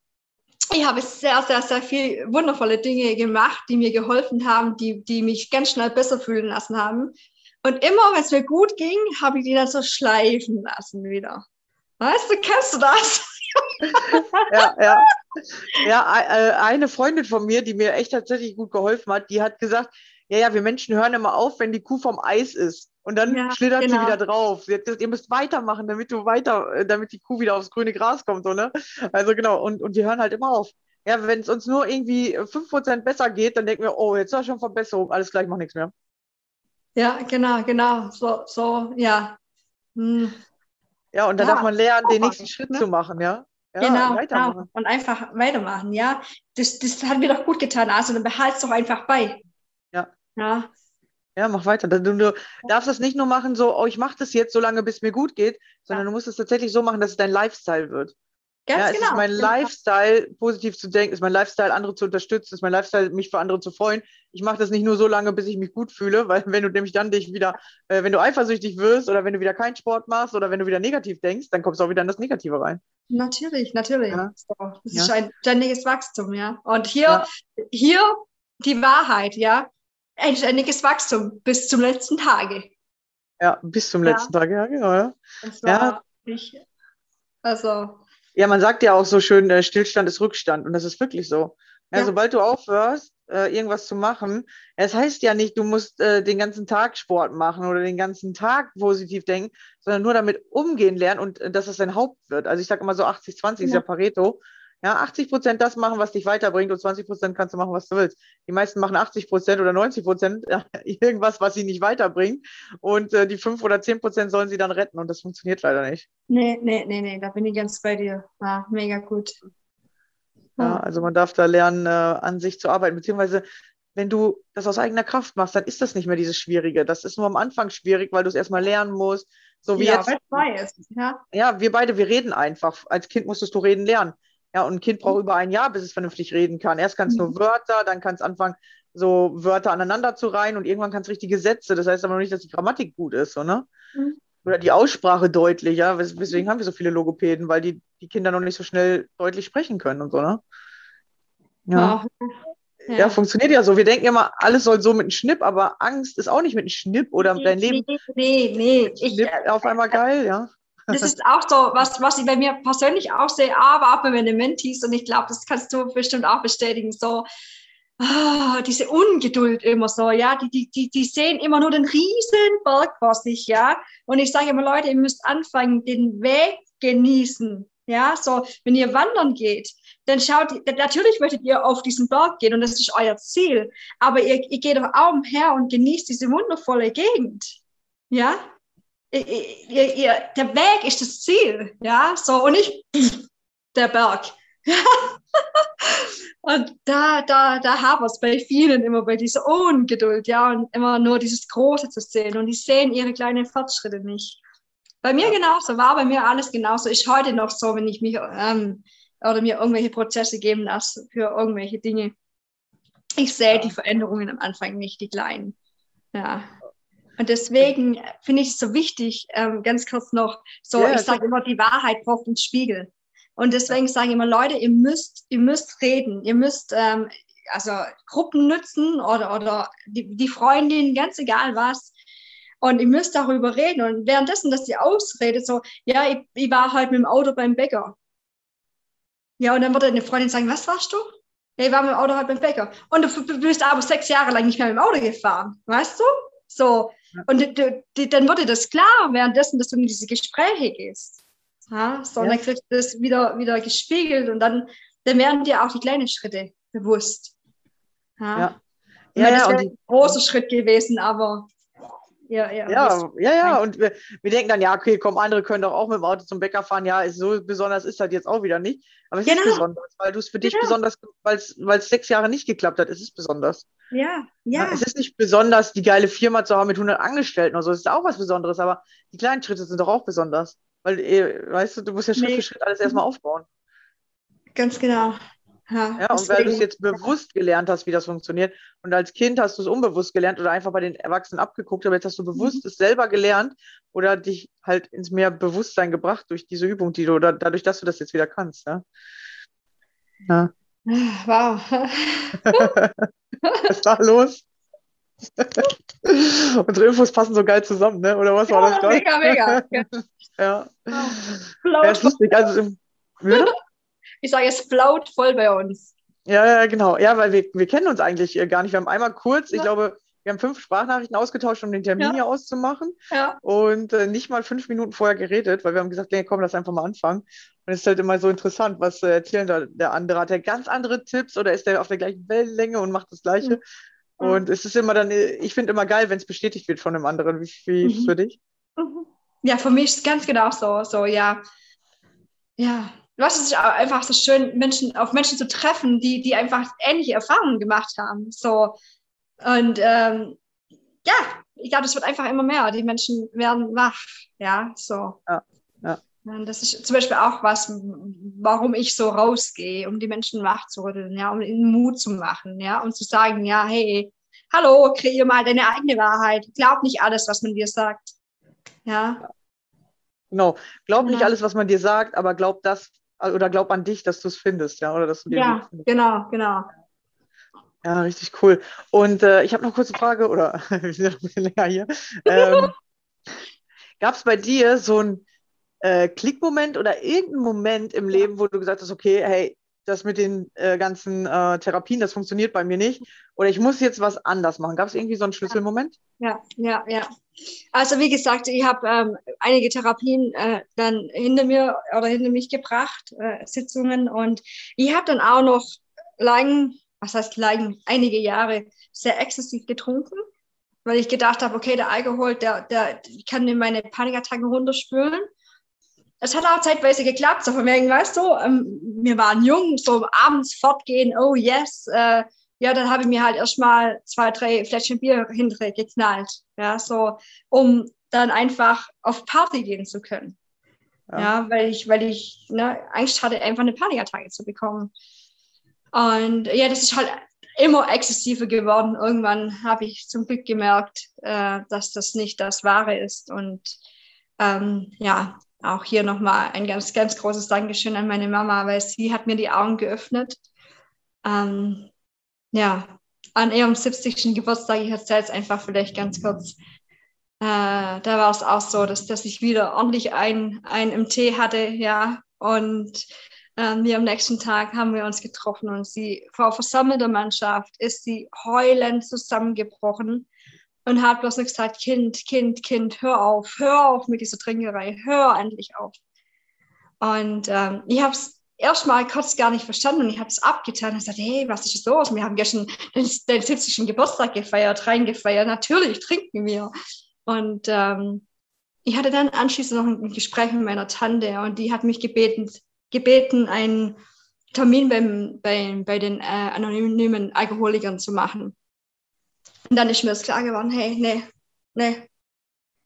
ich habe sehr, sehr, sehr viele wundervolle Dinge gemacht, die mir geholfen haben, die, die mich ganz schnell besser fühlen lassen haben. Und immer, wenn es mir gut ging, habe ich die dann so schleifen lassen wieder. Weißt du, kennst du das? ja, ja. Ja, äh, eine Freundin von mir, die mir echt tatsächlich gut geholfen hat, die hat gesagt, ja, ja, wir Menschen hören immer auf, wenn die Kuh vom Eis ist. Und dann ja, schlittert genau. sie wieder drauf. Sie hat gesagt, ihr müsst weitermachen, damit du weiter, äh, damit die Kuh wieder aufs grüne Gras kommt, so, ne? Also genau, und, und die hören halt immer auf. Ja, wenn es uns nur irgendwie 5% besser geht, dann denken wir, oh, jetzt war schon Verbesserung, alles gleich, mach nichts mehr. Ja, genau, genau. So, so, ja. Hm. Ja, und dann ja, darf man lernen, den nächsten Schritt ne? zu machen, ja. Ja, genau, genau, und einfach weitermachen, ja. Das, das hat mir doch gut getan. Also dann behalte es doch einfach bei. Ja. Ja, ja, mach weiter. Du, du darfst das nicht nur machen, so, oh, ich mache das jetzt so lange, bis es mir gut geht, sondern ja. du musst es tatsächlich so machen, dass es dein Lifestyle wird. Ganz ja, es genau. ist mein genau. Lifestyle, positiv zu denken, ist mein Lifestyle, andere zu unterstützen, ist mein Lifestyle, mich für andere zu freuen. Ich mache das nicht nur so lange, bis ich mich gut fühle, weil wenn du nämlich dann dich wieder, äh, wenn du eifersüchtig wirst oder wenn du wieder keinen Sport machst oder wenn du wieder negativ denkst, dann kommst du auch wieder in das Negative rein. Natürlich, natürlich. Ja. Das ist ja. ein ständiges Wachstum, ja. Und hier, hier die Wahrheit, ja ein ständiges Wachstum bis zum letzten Tage. Ja, bis zum letzten ja. Tag, ja, genau. Ja. ja. Ich, also. Ja, man sagt ja auch so schön, äh, Stillstand ist Rückstand und das ist wirklich so. Ja, ja. Sobald du aufhörst, äh, irgendwas zu machen, es heißt ja nicht, du musst äh, den ganzen Tag Sport machen oder den ganzen Tag positiv denken, sondern nur damit umgehen lernen und äh, dass es dein Haupt wird. Also ich sage immer so 80-20 ist ja Pareto. Ja, 80 Prozent das machen, was dich weiterbringt und 20 Prozent kannst du machen, was du willst. Die meisten machen 80 Prozent oder 90 Prozent irgendwas, was sie nicht weiterbringt. Und äh, die 5 oder 10 Prozent sollen sie dann retten und das funktioniert leider nicht. Nee, nee, nee, nee, da bin ich ganz bei dir. Ja, mega gut. Ja, also man darf da lernen, äh, an sich zu arbeiten, beziehungsweise wenn du das aus eigener Kraft machst, dann ist das nicht mehr dieses Schwierige. Das ist nur am Anfang schwierig, weil du es erstmal lernen musst. So wie ja, jetzt. Ja. ja, wir beide, wir reden einfach. Als Kind musstest du reden lernen. Ja, und ein Kind braucht mhm. über ein Jahr, bis es vernünftig reden kann. Erst kann es nur. Wörter, dann kann es anfangen, so Wörter aneinander zu reihen und irgendwann kann es richtige Sätze. Das heißt aber noch nicht, dass die Grammatik gut ist, so, ne? Mhm. Oder die Aussprache deutlich, ja. Weswegen haben wir so viele Logopäden, weil die, die Kinder noch nicht so schnell deutlich sprechen können und so, ne? Ja. ja. ja. funktioniert ja so. Wir denken immer, alles soll so mit einem Schnipp, aber Angst ist auch nicht mit einem Schnipp oder nee, dein Leben. Nee, nee, nee. Ich, auf einmal geil, ja das ist auch so, was, was ich bei mir persönlich auch sehe, aber auch bei meinen Mentees. Und ich glaube, das kannst du bestimmt auch bestätigen, so oh, diese Ungeduld immer so, ja, die, die, die, die sehen immer nur den riesen Berg vor sich, ja, und ich sage immer, Leute, ihr müsst anfangen, den Weg genießen, ja, so, wenn ihr wandern geht, dann schaut, natürlich möchtet ihr auf diesen Berg gehen und das ist euer Ziel, aber ihr, ihr geht doch auch umher und genießt diese wundervolle Gegend, ja, ihr, ihr, der Weg ist das Ziel, ja, so und nicht der Berg. und da, da, da wir es bei vielen immer bei dieser Ungeduld, ja, und immer nur dieses Große zu sehen und die sehen ihre kleinen Fortschritte nicht. Bei mir genauso, war bei mir alles genauso. Ist heute noch so, wenn ich mich ähm, oder mir irgendwelche Prozesse geben lasse für irgendwelche Dinge. Ich sehe die Veränderungen am Anfang nicht, die kleinen. Ja. Und deswegen finde ich es so wichtig, ähm, ganz kurz noch, so, ja, ich sage immer, die Wahrheit braucht einen Spiegel. Und deswegen sage ich immer, Leute, ihr müsst, ihr müsst reden, ihr müsst ähm, also Gruppen nutzen oder, oder die, die Freundin, ganz egal was. Und ihr müsst darüber reden. Und währenddessen, dass ihr ausredet, so, ja, ich, ich war halt mit dem Auto beim Bäcker. Ja, und dann würde eine Freundin sagen, was warst du? Ja, ich war mit dem Auto halt beim Bäcker. Und du bist aber sechs Jahre lang nicht mehr mit dem Auto gefahren, weißt du? So. Und die, die, dann wurde das klar, währenddessen, dass du in diese Gespräche gehst. Ja, so, ja. kriegst du das wieder, wieder gespiegelt und dann, dann werden dir auch die kleinen Schritte bewusst. Ja, ja. ja das wäre ein großer Schritt gewesen, aber ja, ja, ja, ja, ja. Und wir, wir, denken dann, ja, okay, komm, andere können doch auch mit dem Auto zum Bäcker fahren. Ja, ist so besonders ist das jetzt auch wieder nicht. Aber es genau. ist besonders, weil du es für dich genau. besonders, weil es sechs Jahre nicht geklappt hat. Es ist besonders. Ja, ja. Es ist nicht besonders, die geile Firma zu haben mit 100 Angestellten oder so. Es ist auch was Besonderes. Aber die kleinen Schritte sind doch auch besonders. Weil, eh, weißt du, du musst ja Schritt nee. für Schritt alles erstmal aufbauen. Ganz genau. Ja, ja und weil du es jetzt bewusst gelernt hast, wie das funktioniert, und als Kind hast du es unbewusst gelernt oder einfach bei den Erwachsenen abgeguckt, aber jetzt hast du bewusst mhm. es selber gelernt oder dich halt ins mehr Bewusstsein gebracht durch diese Übung, die du, oder dadurch, dass du das jetzt wieder kannst. Ja. ja. Wow. Was ist da los? Unsere Infos passen so geil zusammen, ne? Oder was ja, war das gerade? Mega, mega. ja. ja. ja ist lustig. Also, ich sage, es flaut voll bei uns. Ja, ja, genau. Ja, weil wir, wir kennen uns eigentlich äh, gar nicht. Wir haben einmal kurz, ich glaube, wir haben fünf Sprachnachrichten ausgetauscht, um den Termin ja. hier auszumachen. Ja. Und äh, nicht mal fünf Minuten vorher geredet, weil wir haben gesagt, nee, komm, lass einfach mal anfangen. Und es ist halt immer so interessant, was äh, erzählen da der andere. Hat er ganz andere Tipps oder ist er auf der gleichen Wellenlänge und macht das Gleiche? Mhm. Und es ist immer dann, ich finde immer geil, wenn es bestätigt wird von einem anderen. Wie, wie mhm. ist es für dich? Mhm. Ja, für mich ist es ganz genau so. So, ja. Ja, was ist einfach so schön, Menschen, auf Menschen zu treffen, die, die einfach ähnliche Erfahrungen gemacht haben. So. Und ähm, ja, ich glaube, das wird einfach immer mehr. Die Menschen werden wach. Ja, so. Ja, das ist zum Beispiel auch was, warum ich so rausgehe, um die Menschen wach zu rütteln, ja, um ihnen Mut zu machen, ja, und zu sagen, ja, hey, hallo, kreier mal deine eigene Wahrheit. Glaub nicht alles, was man dir sagt. Ja. Genau. Glaub nicht alles, was man dir sagt, aber glaub das, oder glaub an dich, dass du es findest, ja, oder dass du dir Ja, genau, genau. Ja, richtig cool. Und äh, ich habe noch eine kurze Frage, oder wir sind noch ein bisschen länger hier. Ähm, Gab es bei dir so einen äh, Klickmoment oder irgendeinen Moment im Leben, wo du gesagt hast, okay, hey, das mit den äh, ganzen äh, Therapien, das funktioniert bei mir nicht. Oder ich muss jetzt was anders machen. Gab es irgendwie so einen Schlüsselmoment? Ja, ja, ja. Also wie gesagt, ich habe ähm, einige Therapien äh, dann hinter mir oder hinter mich gebracht, äh, Sitzungen. Und ich habe dann auch noch lang, was heißt lang, einige Jahre sehr exzessiv getrunken, weil ich gedacht habe, okay, der Alkohol, der, der kann mir meine Panikattacken runterspülen es hat auch zeitweise geklappt, so von wegen, weißt du, ähm, wir waren jung, so abends fortgehen, oh yes, äh, ja, dann habe ich mir halt erstmal zwei, drei Fläschchen Bier hinterher geknallt, ja, so, um dann einfach auf Party gehen zu können. Ja, ja weil ich, weil ich ne, Angst hatte, einfach eine Panikattacke zu bekommen. Und ja, das ist halt immer exzessiver geworden. Irgendwann habe ich zum Glück gemerkt, äh, dass das nicht das Wahre ist. Und ähm, ja, auch hier nochmal ein ganz, ganz großes Dankeschön an meine Mama, weil sie hat mir die Augen geöffnet. Ähm, ja, an ihrem 70. Geburtstag, ich erzähle es einfach vielleicht ganz kurz, äh, da war es auch so, dass, dass ich wieder ordentlich ein, ein im Tee hatte, ja, und äh, wir am nächsten Tag haben wir uns getroffen und sie vor versammelter Mannschaft ist sie heulend zusammengebrochen und hat bloß gesagt, Kind, Kind, Kind, hör auf, hör auf mit dieser Trinkerei, hör endlich auf. Und ähm, ich habe es erstmal kurz gar nicht verstanden und ich habe es abgetan und gesagt, hey, was ist los? Wir haben gestern den, den 70. Geburtstag gefeiert, reingefeiert, natürlich trinken wir. Und ähm, ich hatte dann anschließend noch ein Gespräch mit meiner Tante und die hat mich gebeten, gebeten einen Termin beim, bei, bei den äh, anonymen Alkoholikern zu machen. Und dann ist mir das klar geworden, hey, nee, nee,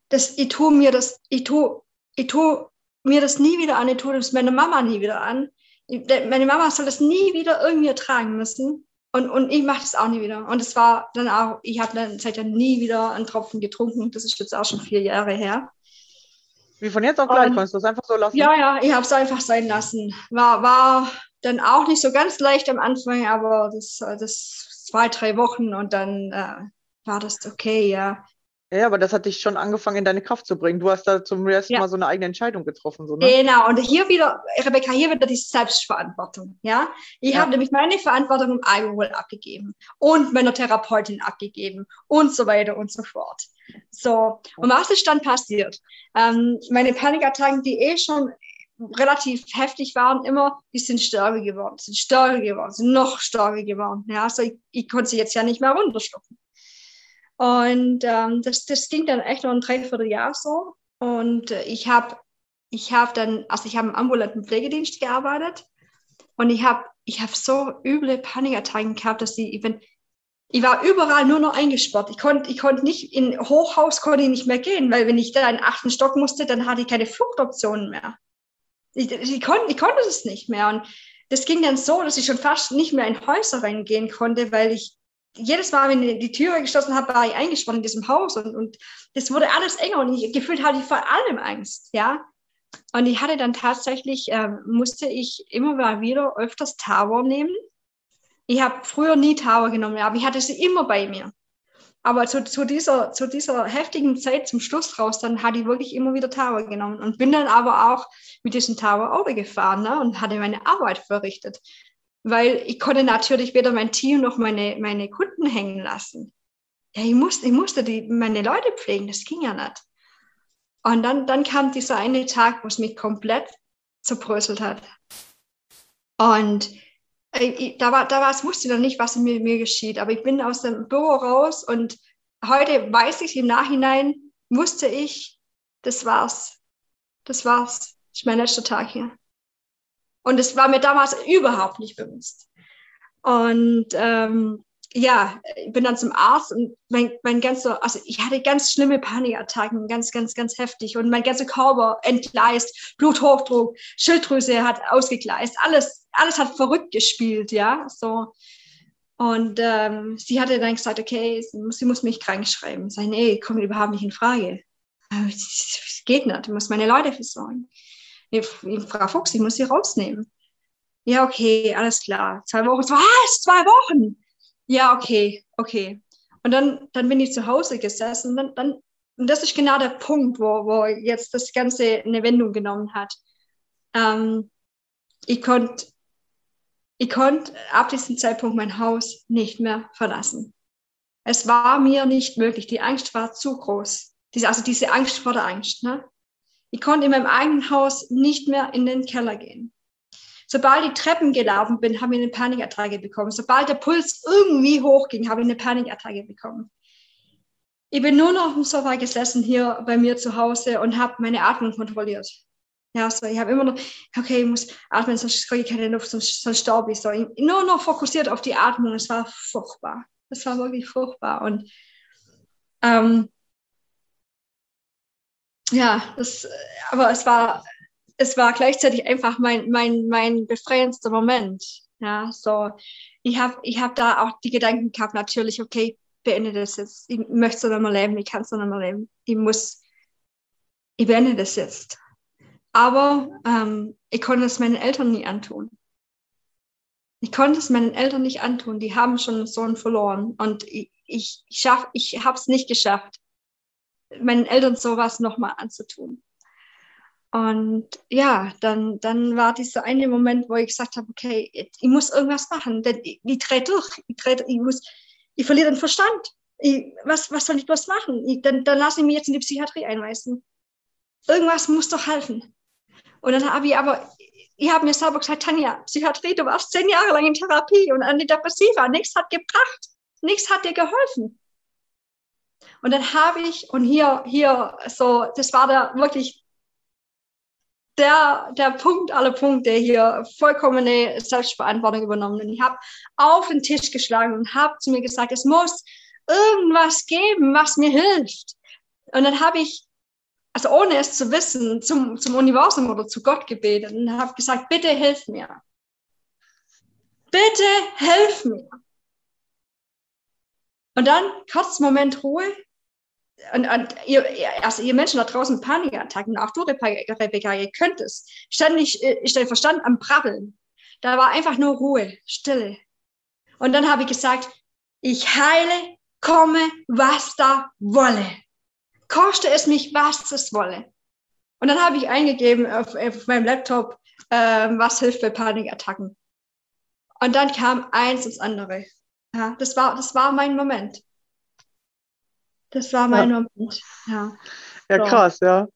das, ich tue mir das, ich tue ich tue mir das nie wieder an, ich tue das meiner Mama nie wieder an. Meine Mama soll das nie wieder irgendwie ertragen müssen. Und, und ich mache das auch nie wieder. Und es war dann auch, ich habe dann seitdem nie wieder einen Tropfen getrunken. Das ist jetzt auch schon vier Jahre her. Wie von jetzt auf gleich, und, konntest du es einfach so lassen? Ja, ja, ich habe es einfach sein lassen. War, war dann auch nicht so ganz leicht am Anfang, aber das, das zwei, drei Wochen und dann äh, war das okay, ja. Ja, aber das hat dich schon angefangen, in deine Kraft zu bringen. Du hast da zum ersten ja. Mal so eine eigene Entscheidung getroffen. So, ne? Genau, und hier wieder, Rebecca, hier wieder die Selbstverantwortung. Ja? Ich ja. habe nämlich meine Verantwortung im Alkohol abgegeben und meiner Therapeutin abgegeben und so weiter und so fort. So, und was ist dann passiert? Ähm, meine Panikattacken, die eh schon relativ heftig waren immer, die sind stärker geworden, sind stärker geworden, sind noch stärker geworden. Ja, also ich, ich konnte sie jetzt ja nicht mehr runterschlucken. Und ähm, das, das ging dann echt noch ein Dreivierteljahr so. Und äh, ich habe ich hab dann, also ich habe im ambulanten Pflegedienst gearbeitet und ich habe ich hab so üble Panikattacken gehabt, dass ich, ich bin, ich war überall nur noch eingesperrt. Ich konnte ich konnt nicht, in Hochhaus konnte ich nicht mehr gehen, weil wenn ich da in den achten Stock musste, dann hatte ich keine Fluchtoptionen mehr. Ich, ich, konnte, ich konnte das nicht mehr. Und das ging dann so, dass ich schon fast nicht mehr in Häuser reingehen konnte, weil ich jedes Mal, wenn ich die Türe geschlossen habe, war ich eingespannt in diesem Haus und, und das wurde alles enger und ich gefühlt hatte ich vor allem Angst, ja. Und ich hatte dann tatsächlich, äh, musste ich immer mal wieder öfters Tower nehmen. Ich habe früher nie Tower genommen, aber ich hatte sie immer bei mir. Aber zu, zu, dieser, zu dieser heftigen Zeit zum Schluss raus, dann hatte ich wirklich immer wieder Tower genommen und bin dann aber auch mit diesem Tower Auto gefahren ne, und hatte meine Arbeit verrichtet weil ich konnte natürlich weder mein Team noch meine, meine Kunden hängen lassen. Ja, ich musste, ich musste die, meine Leute pflegen, das ging ja nicht. Und dann, dann kam dieser eine Tag, wo es mich komplett zerbröselt hat. Und da war, da war, es wusste ich noch nicht, was mit mir geschieht. Aber ich bin aus dem Büro raus und heute weiß ich im Nachhinein, wusste ich, das war's. Das war's. Das ist mein letzter Tag hier. Und es war mir damals überhaupt nicht bewusst. Und ähm, ja, ich bin dann zum Arzt und mein, mein ganzer, also ich hatte ganz schlimme Panikattacken, ganz, ganz, ganz heftig. Und mein ganzer Körper entgleist, Bluthochdruck, Schilddrüse hat ausgegleist, alles, alles hat verrückt gespielt, ja, so. Und ähm, sie hatte dann gesagt, okay, sie muss, sie muss mich krank schreiben. Ich sage, nee, kommt überhaupt nicht in Frage. Es geht nicht, ich muss meine Leute versorgen. Frau Fuchs, ich muss sie rausnehmen. Ja, okay, alles klar. Zwei Wochen. Was? Zwei Wochen? Ja, okay, okay. Und dann, dann bin ich zu Hause gesessen. Und, dann, dann, und das ist genau der Punkt, wo, wo jetzt das Ganze eine Wendung genommen hat. Ähm, ich konnte ich konnt ab diesem Zeitpunkt mein Haus nicht mehr verlassen. Es war mir nicht möglich. Die Angst war zu groß. Diese, also diese Angst vor der Angst. Ne? Ich konnte in meinem eigenen Haus nicht mehr in den Keller gehen. Sobald ich Treppen gelaufen bin, habe ich eine Panikattacke bekommen. Sobald der Puls irgendwie hochging, habe ich eine Panikattacke bekommen. Ich bin nur noch dem Sofa gesessen hier bei mir zu Hause und habe meine Atmung kontrolliert. Ja, so, ich habe immer noch, okay, ich muss atmen, sonst kriege ich keine Luft, sonst, sonst sterbe ich so. Ich, nur noch fokussiert auf die Atmung. Es war furchtbar. Es war wirklich furchtbar. Und ähm, ja, das, aber es war, es war gleichzeitig einfach mein, mein, mein befreiendster Moment. Ja, so, ich habe ich hab da auch die Gedanken gehabt, natürlich, okay, beende das jetzt. Ich möchte so nicht mehr leben, ich kann so nicht mehr leben. Ich muss, ich beende das jetzt. Aber ähm, ich konnte es meinen Eltern nie antun. Ich konnte es meinen Eltern nicht antun. Die haben schon einen Sohn verloren. Und ich, ich, ich, ich habe es nicht geschafft, meinen Eltern sowas nochmal anzutun. Und ja, dann, dann war dieser eine Moment, wo ich gesagt habe, okay, ich muss irgendwas machen, denn ich, ich drehe durch, ich, dreh, ich, muss, ich verliere den Verstand. Ich, was, was soll ich bloß machen? Ich, dann, dann lasse ich mich jetzt in die Psychiatrie einweisen. Irgendwas muss doch helfen. Und dann habe ich aber, ich habe mir selber gesagt, Tanja, Psychiatrie, du warst zehn Jahre lang in Therapie und Antidepressiva, nichts hat gebracht, nichts hat dir geholfen. Und dann habe ich, und hier, hier, so, das war da wirklich der, der Punkt aller Punkte hier, vollkommene Selbstverantwortung übernommen. Und ich habe auf den Tisch geschlagen und habe zu mir gesagt, es muss irgendwas geben, was mir hilft. Und dann habe ich also ohne es zu wissen, zum, zum Universum oder zu Gott gebetet und habe gesagt, bitte hilf mir. Bitte hilf mir. Und dann kurz Moment Ruhe. Und, und ihr, also ihr Menschen da draußen Panikattacken, auch du, Rebecca, ihr könnt es. Ständig äh, ist dein Verstand am Brabbeln. Da war einfach nur Ruhe, Stille. Und dann habe ich gesagt, ich heile, komme, was da wolle. Koste es mich, was es wolle. Und dann habe ich eingegeben auf, auf meinem Laptop, äh, was hilft bei Panikattacken. Und dann kam eins ins andere. Ja, das war, das war mein Moment. Das war mein ja. Moment. Ja, ja so. krass, ja.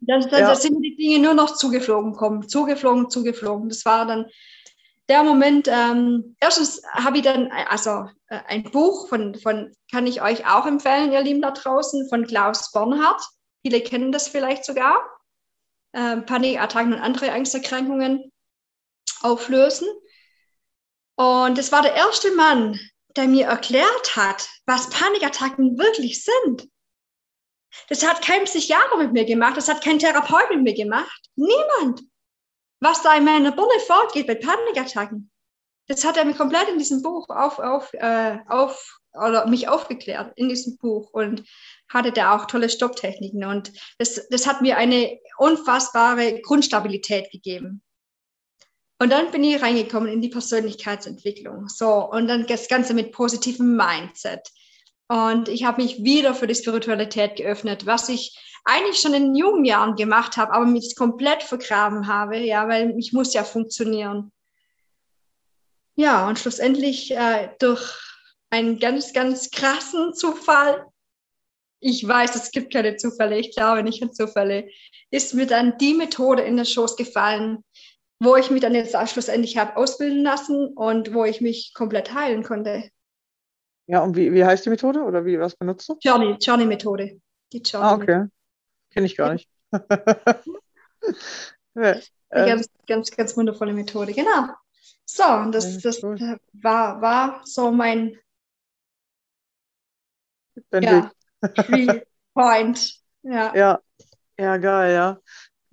Dann, dann ja. sind die Dinge nur noch zugeflogen kommen. Zugeflogen, zugeflogen. Das war dann der Moment. Ähm, erstens habe ich dann, also äh, ein Buch von, von, kann ich euch auch empfehlen, ihr Lieben da draußen, von Klaus Bernhardt. Viele kennen das vielleicht sogar. Ähm, Panikattacken und andere Angsterkrankungen auflösen. Und es war der erste Mann, der mir erklärt hat, was Panikattacken wirklich sind. Das hat kein Psychiater mit mir gemacht, das hat kein Therapeut mit mir gemacht. Niemand. Was da in meiner Birne vorgeht bei Panikattacken, das hat er mir komplett in diesem Buch auf, auf, äh, auf oder mich aufgeklärt in diesem Buch und hatte da auch tolle Stopptechniken und das, das hat mir eine unfassbare Grundstabilität gegeben. Und dann bin ich reingekommen in die Persönlichkeitsentwicklung. So, und dann das Ganze mit positivem Mindset. Und ich habe mich wieder für die Spiritualität geöffnet, was ich eigentlich schon in jungen Jahren gemacht habe, aber mich komplett vergraben habe, ja, weil ich muss ja funktionieren. Ja, und schlussendlich äh, durch einen ganz, ganz krassen Zufall, ich weiß, es gibt keine Zufälle, ich glaube nicht an Zufälle, ist mir dann die Methode in den Schoß gefallen, wo ich mich dann jetzt schlussendlich habe ausbilden lassen und wo ich mich komplett heilen konnte. Ja, und wie, wie heißt die Methode oder wie was benutzt du? Journey, Journey Methode. Die Journey. Ah, okay. Kenne ich gar nicht. ja, ähm, ganz, ganz, ganz wundervolle Methode, genau. So, und das, das war, war so mein ja, Point. Ja. ja, ja, geil, ja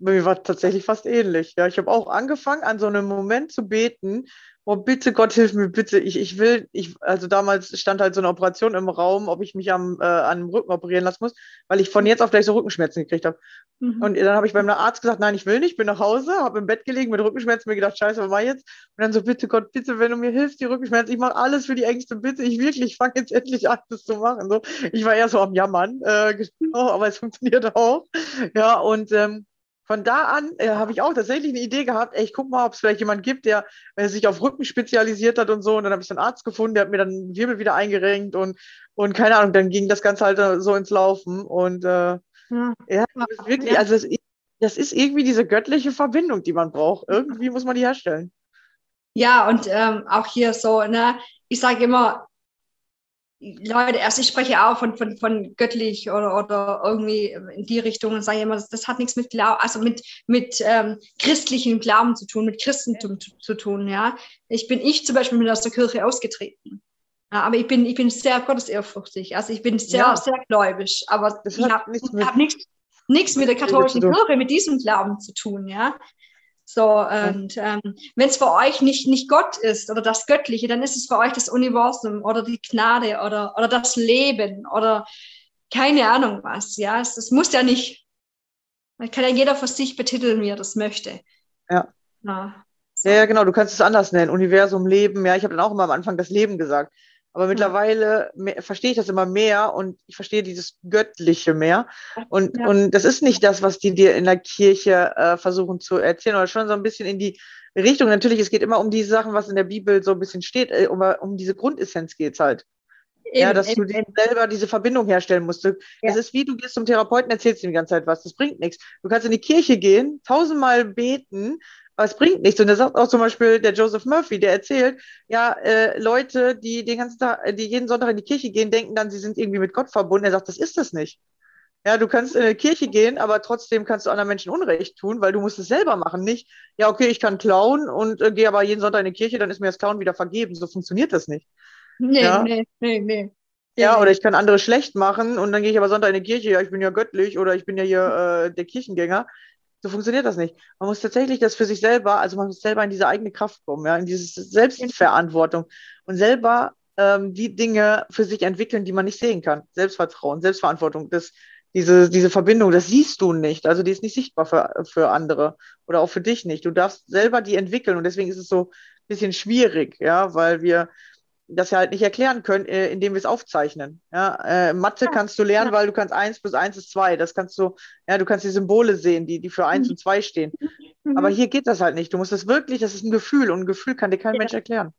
mir war tatsächlich fast ähnlich. Ja, ich habe auch angefangen, an so einem Moment zu beten. Oh, bitte Gott, hilf mir bitte. Ich, ich will, ich, also damals stand halt so eine Operation im Raum, ob ich mich am, äh, an dem Rücken operieren lassen muss, weil ich von jetzt auf gleich so Rückenschmerzen gekriegt habe. Mhm. Und dann habe ich beim Arzt gesagt, nein, ich will nicht, bin nach Hause, habe im Bett gelegen mit Rückenschmerzen, mir gedacht, scheiße, was mach ich jetzt? Und dann so, bitte Gott, bitte, wenn du mir hilfst, die Rückenschmerzen, ich mache alles für die Ängste, bitte, ich wirklich fange jetzt endlich an, das zu machen. So, ich war eher so am Jammern, äh, aber es funktioniert auch. Ja, und ähm, von da an äh, habe ich auch tatsächlich eine Idee gehabt, ey, ich guck mal, ob es vielleicht jemand gibt, der äh, sich auf Rücken spezialisiert hat und so. Und dann habe ich so einen Arzt gefunden, der hat mir dann den Wirbel wieder eingerenkt und, und keine Ahnung, dann ging das Ganze halt äh, so ins Laufen. Und äh, ja, ja wirklich, also das, das ist irgendwie diese göttliche Verbindung, die man braucht. Irgendwie muss man die herstellen. Ja, und ähm, auch hier so, ne, ich sage immer, Leute, also ich spreche auch von, von, von göttlich oder, oder irgendwie in die Richtung und sage immer, das, das hat nichts mit Glauben, also mit, mit ähm, christlichem Glauben zu tun, mit Christentum zu, zu, tun, ja. Ich bin, ich zum Beispiel bin aus der Kirche ausgetreten. Ja, aber ich bin, ich bin sehr gottesehrfurchtig, also ich bin sehr, ja. sehr gläubig, aber das ich habe hab nichts, nichts mit der katholischen Kirche, mit diesem Glauben zu tun, ja. So, und ähm, wenn es für euch nicht, nicht Gott ist oder das Göttliche, dann ist es für euch das Universum oder die Gnade oder, oder das Leben oder keine Ahnung was. Ja, es, es muss ja nicht, man kann ja jeder für sich betiteln, wie er das möchte. Ja. Ja, so. ja, ja genau, du kannst es anders nennen. Universum, Leben. Ja, ich habe dann auch immer am Anfang das Leben gesagt. Aber mittlerweile ja. verstehe ich das immer mehr und ich verstehe dieses Göttliche mehr. Und, ja. und das ist nicht das, was die dir in der Kirche äh, versuchen zu erzählen, oder schon so ein bisschen in die Richtung. Natürlich, es geht immer um die Sachen, was in der Bibel so ein bisschen steht, äh, um, um diese Grundessenz geht es halt. Eben, ja, dass eben, du eben. selber diese Verbindung herstellen musst. Es ja. ist wie, du gehst zum Therapeuten, erzählst ihm die ganze Zeit was. Das bringt nichts. Du kannst in die Kirche gehen, tausendmal beten aber es bringt nichts. Und er sagt auch zum Beispiel der Joseph Murphy, der erzählt, ja, äh, Leute, die den ganzen Tag, die jeden Sonntag in die Kirche gehen, denken dann, sie sind irgendwie mit Gott verbunden. Er sagt, das ist das nicht. Ja, du kannst in die Kirche gehen, aber trotzdem kannst du anderen Menschen Unrecht tun, weil du musst es selber machen. Nicht, ja, okay, ich kann klauen und äh, gehe aber jeden Sonntag in die Kirche, dann ist mir das Klauen wieder vergeben. So funktioniert das nicht. Nee, ja? nee, nee, nee. Ja, oder ich kann andere schlecht machen und dann gehe ich aber Sonntag in die Kirche, ja, ich bin ja göttlich oder ich bin ja hier äh, der Kirchengänger. So funktioniert das nicht. Man muss tatsächlich das für sich selber, also man muss selber in diese eigene Kraft kommen, ja, in diese Selbstverantwortung und selber ähm, die Dinge für sich entwickeln, die man nicht sehen kann. Selbstvertrauen, Selbstverantwortung, das, diese, diese Verbindung, das siehst du nicht. Also die ist nicht sichtbar für, für andere oder auch für dich nicht. Du darfst selber die entwickeln und deswegen ist es so ein bisschen schwierig, ja, weil wir das ja halt nicht erklären können, äh, indem wir es aufzeichnen. Ja, äh, Mathe ja, kannst du lernen, ja. weil du kannst 1 plus 1 ist 2. Das kannst du, ja, du kannst die Symbole sehen, die, die für 1 mhm. und 2 stehen. Mhm. Aber hier geht das halt nicht. Du musst das wirklich, das ist ein Gefühl und ein Gefühl kann dir kein. Mensch erklären.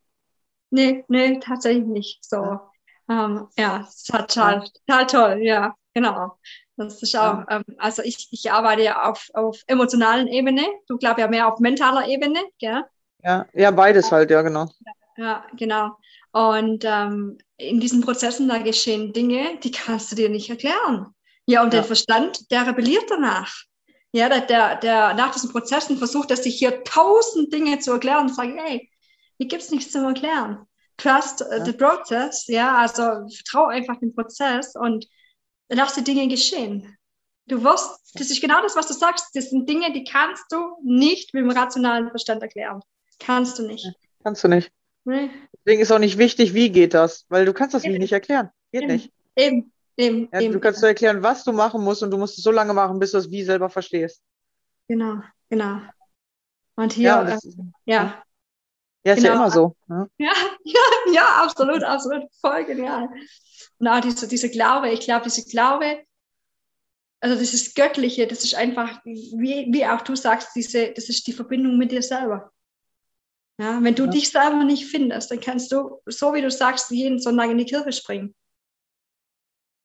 Nee, nee, tatsächlich nicht. So. Ja, ähm, ja total, total toll, ja, genau. Das ist auch, ähm, also ich, ich arbeite ja auf, auf emotionalen Ebene, du glaubst ja mehr auf mentaler Ebene, gell? Ja, ja, beides halt, ja, genau. Ja, genau. Und ähm, in diesen Prozessen, da geschehen Dinge, die kannst du dir nicht erklären. Ja, und ja. der Verstand, der rebelliert danach. Ja, der, der, der nach diesen Prozessen versucht er sich hier tausend Dinge zu erklären und sagt, hey, hier gibt es nichts zu erklären. Trust uh, ja. the process, ja, also vertrau einfach dem Prozess und lass die Dinge geschehen. Du wirst, das ist genau das, was du sagst, das sind Dinge, die kannst du nicht mit dem rationalen Verstand erklären. Kannst du nicht. Kannst du nicht. Nee. Deswegen ist auch nicht wichtig, wie geht das, weil du kannst das eben. wie nicht erklären. Geht eben. nicht. Eben, eben, ja, eben. Du kannst nur erklären, was du machen musst und du musst es so lange machen, bis du es wie selber verstehst. Genau, genau. Und hier, ja, und das, äh, ja. Ja, ist genau. ja immer so. Ne? Ja, ja, ja, absolut, absolut. Voll genial. Und auch diese, diese Glaube, ich glaube, diese Glaube, also dieses Göttliche, das ist einfach, wie, wie auch du sagst, diese, das ist die Verbindung mit dir selber. Ja, wenn du ja. dich selber nicht findest, dann kannst du, so wie du sagst, jeden Sonntag in die Kirche springen.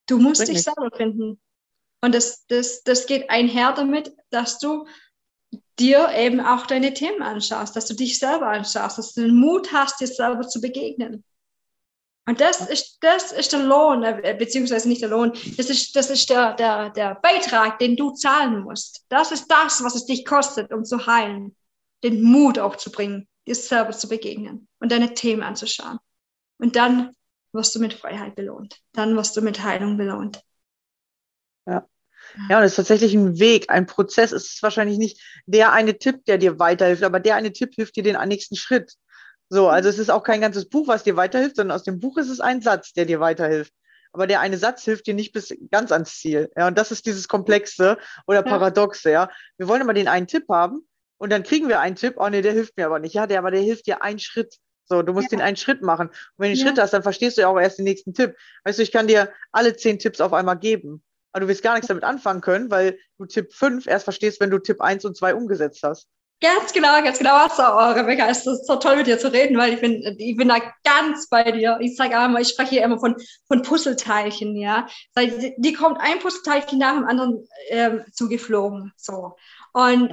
Du musst Bring dich selber finden. Und das, das, das geht einher damit, dass du dir eben auch deine Themen anschaust, dass du dich selber anschaust, dass du den Mut hast, dir selber zu begegnen. Und das ist, das ist der Lohn, äh, beziehungsweise nicht der Lohn, das ist, das ist der, der, der Beitrag, den du zahlen musst. Das ist das, was es dich kostet, um zu heilen, den Mut aufzubringen, dir selber zu begegnen und deine Themen anzuschauen. Und dann wirst du mit Freiheit belohnt. Dann wirst du mit Heilung belohnt. Ja. Ja, und es ist tatsächlich ein Weg, ein Prozess. Es ist wahrscheinlich nicht der eine Tipp, der dir weiterhilft, aber der eine Tipp hilft dir den nächsten Schritt. So, also es ist auch kein ganzes Buch, was dir weiterhilft, sondern aus dem Buch ist es ein Satz, der dir weiterhilft. Aber der eine Satz hilft dir nicht bis ganz ans Ziel. Ja, und das ist dieses Komplexe oder Paradoxe, ja. Wir wollen immer den einen Tipp haben, und dann kriegen wir einen Tipp, oh nee, der hilft mir aber nicht. Ja, der, aber der hilft dir einen Schritt. So, du musst ja. den einen Schritt machen. Und wenn du den ja. Schritt hast, dann verstehst du ja auch erst den nächsten Tipp. Weißt du, ich kann dir alle zehn Tipps auf einmal geben. Aber du wirst gar nichts damit anfangen können, weil du Tipp 5 erst verstehst, wenn du Tipp 1 und 2 umgesetzt hast. Ganz genau, ganz genau. So, oh, Rebecca, es ist so toll mit dir zu reden, weil ich bin, ich bin da ganz bei dir. Ich sage immer, ich spreche hier immer von, von Puzzleteilchen, ja. Die, die kommt ein Puzzleteilchen nach dem anderen ähm, zugeflogen. So. Und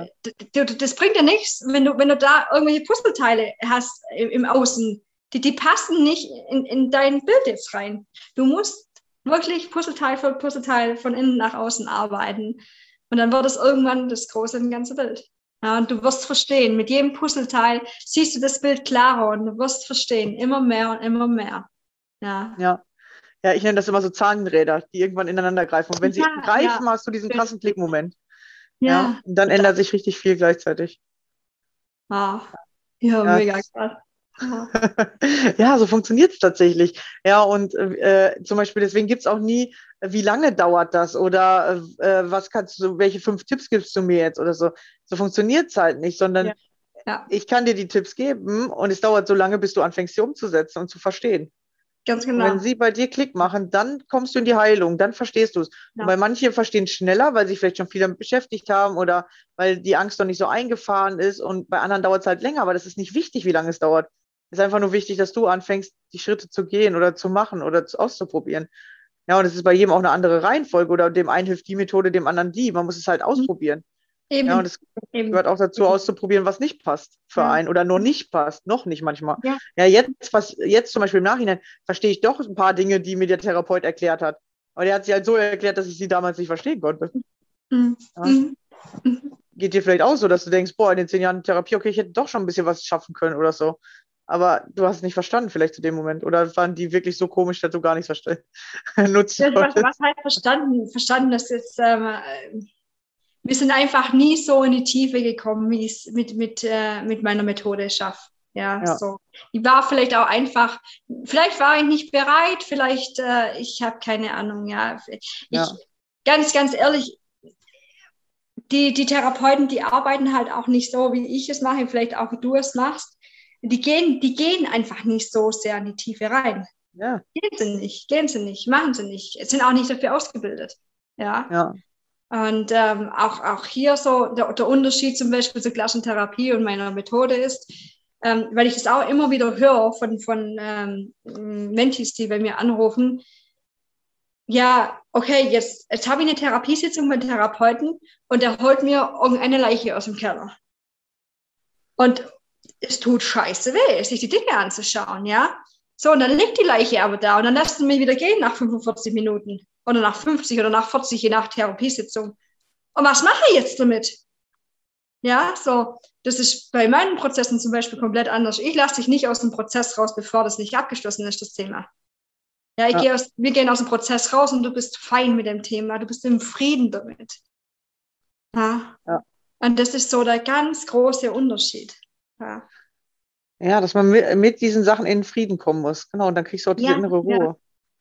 ja. das bringt dir nichts, wenn du, wenn du da irgendwelche Puzzleteile hast im, im Außen. Die, die passen nicht in, in dein Bild jetzt rein. Du musst wirklich Puzzleteil für Puzzleteil von innen nach außen arbeiten. Und dann wird es irgendwann das große und ganze Bild. Ja, und du wirst verstehen, mit jedem Puzzleteil siehst du das Bild klarer und du wirst verstehen, immer mehr und immer mehr. Ja. Ja, ja ich nenne das immer so Zahnräder, die irgendwann ineinander greifen. Und wenn sie ja, greifen, ja. hast du diesen krassen Klickmoment. Ja. Und dann ändert sich richtig viel gleichzeitig. Ah. Ja, ja, mega krass. ja, so funktioniert es tatsächlich. Ja, und äh, zum Beispiel deswegen gibt es auch nie, wie lange dauert das oder äh, was kannst du, welche fünf Tipps gibst du mir jetzt oder so. So funktioniert es halt nicht, sondern ja. Ja. ich kann dir die Tipps geben und es dauert so lange, bis du anfängst, sie umzusetzen und zu verstehen. Ganz genau. Und wenn sie bei dir Klick machen, dann kommst du in die Heilung, dann verstehst du es. Ja. Weil manche verstehen schneller, weil sie vielleicht schon viel damit beschäftigt haben oder weil die Angst noch nicht so eingefahren ist und bei anderen dauert es halt länger, aber das ist nicht wichtig, wie lange es dauert. Es ist einfach nur wichtig, dass du anfängst, die Schritte zu gehen oder zu machen oder auszuprobieren. Ja, und es ist bei jedem auch eine andere Reihenfolge oder dem einen hilft die Methode, dem anderen die. Man muss es halt mhm. ausprobieren. Eben. Ja, und es gehört auch dazu, auszuprobieren, was nicht passt für ja. einen oder nur nicht passt, noch nicht manchmal. Ja. ja, jetzt, was jetzt zum Beispiel im Nachhinein, verstehe ich doch ein paar Dinge, die mir der Therapeut erklärt hat. Aber der hat sie halt so erklärt, dass ich sie damals nicht verstehen konnte. Mhm. Ja. Mhm. Geht dir vielleicht auch so, dass du denkst, boah, in den zehn Jahren Therapie, okay, ich hätte doch schon ein bisschen was schaffen können oder so. aber du hast es nicht verstanden, vielleicht zu dem Moment. Oder waren die wirklich so komisch, dass du gar nichts verstanden nutzt? was, was heißt verstanden? Verstanden, dass jetzt, ähm, wir sind einfach nie so in die Tiefe gekommen, wie ich es mit, mit, äh, mit meiner Methode schaffe. Ja, ja, so. Ich war vielleicht auch einfach, vielleicht war ich nicht bereit, vielleicht, äh, ich habe keine Ahnung, ja. Ich, ja. Ganz, ganz ehrlich, die, die Therapeuten, die arbeiten halt auch nicht so, wie ich es mache, vielleicht auch wie du es machst. Die gehen, die gehen einfach nicht so sehr in die Tiefe rein. Ja. Gehen sie nicht, gehen sie nicht, machen sie nicht, sind auch nicht dafür ausgebildet. Ja. ja. Und ähm, auch, auch hier so der, der Unterschied zum Beispiel zur Klassentherapie und meiner Methode ist, ähm, weil ich das auch immer wieder höre von, von ähm, Mentis, die bei mir anrufen, ja, okay, jetzt, jetzt habe ich eine Therapiesitzung mit Therapeuten und der holt mir irgendeine Leiche aus dem Keller. Und es tut scheiße weh, sich die Dinge anzuschauen, ja. So, und dann liegt die Leiche aber da und dann lässt du mich wieder gehen nach 45 Minuten oder nach 50 oder nach 40, je nach Therapiesitzung. Und was mache ich jetzt damit? Ja, so, das ist bei meinen Prozessen zum Beispiel komplett anders. Ich lasse dich nicht aus dem Prozess raus, bevor das nicht abgeschlossen ist, das Thema. Ja, ich ja. Gehe aus, wir gehen aus dem Prozess raus und du bist fein mit dem Thema, du bist im Frieden damit. Ja. ja. Und das ist so der ganz große Unterschied. Ja, ja dass man mit, mit diesen Sachen in Frieden kommen muss. Genau, und dann kriegst du auch diese ja, innere Ruhe.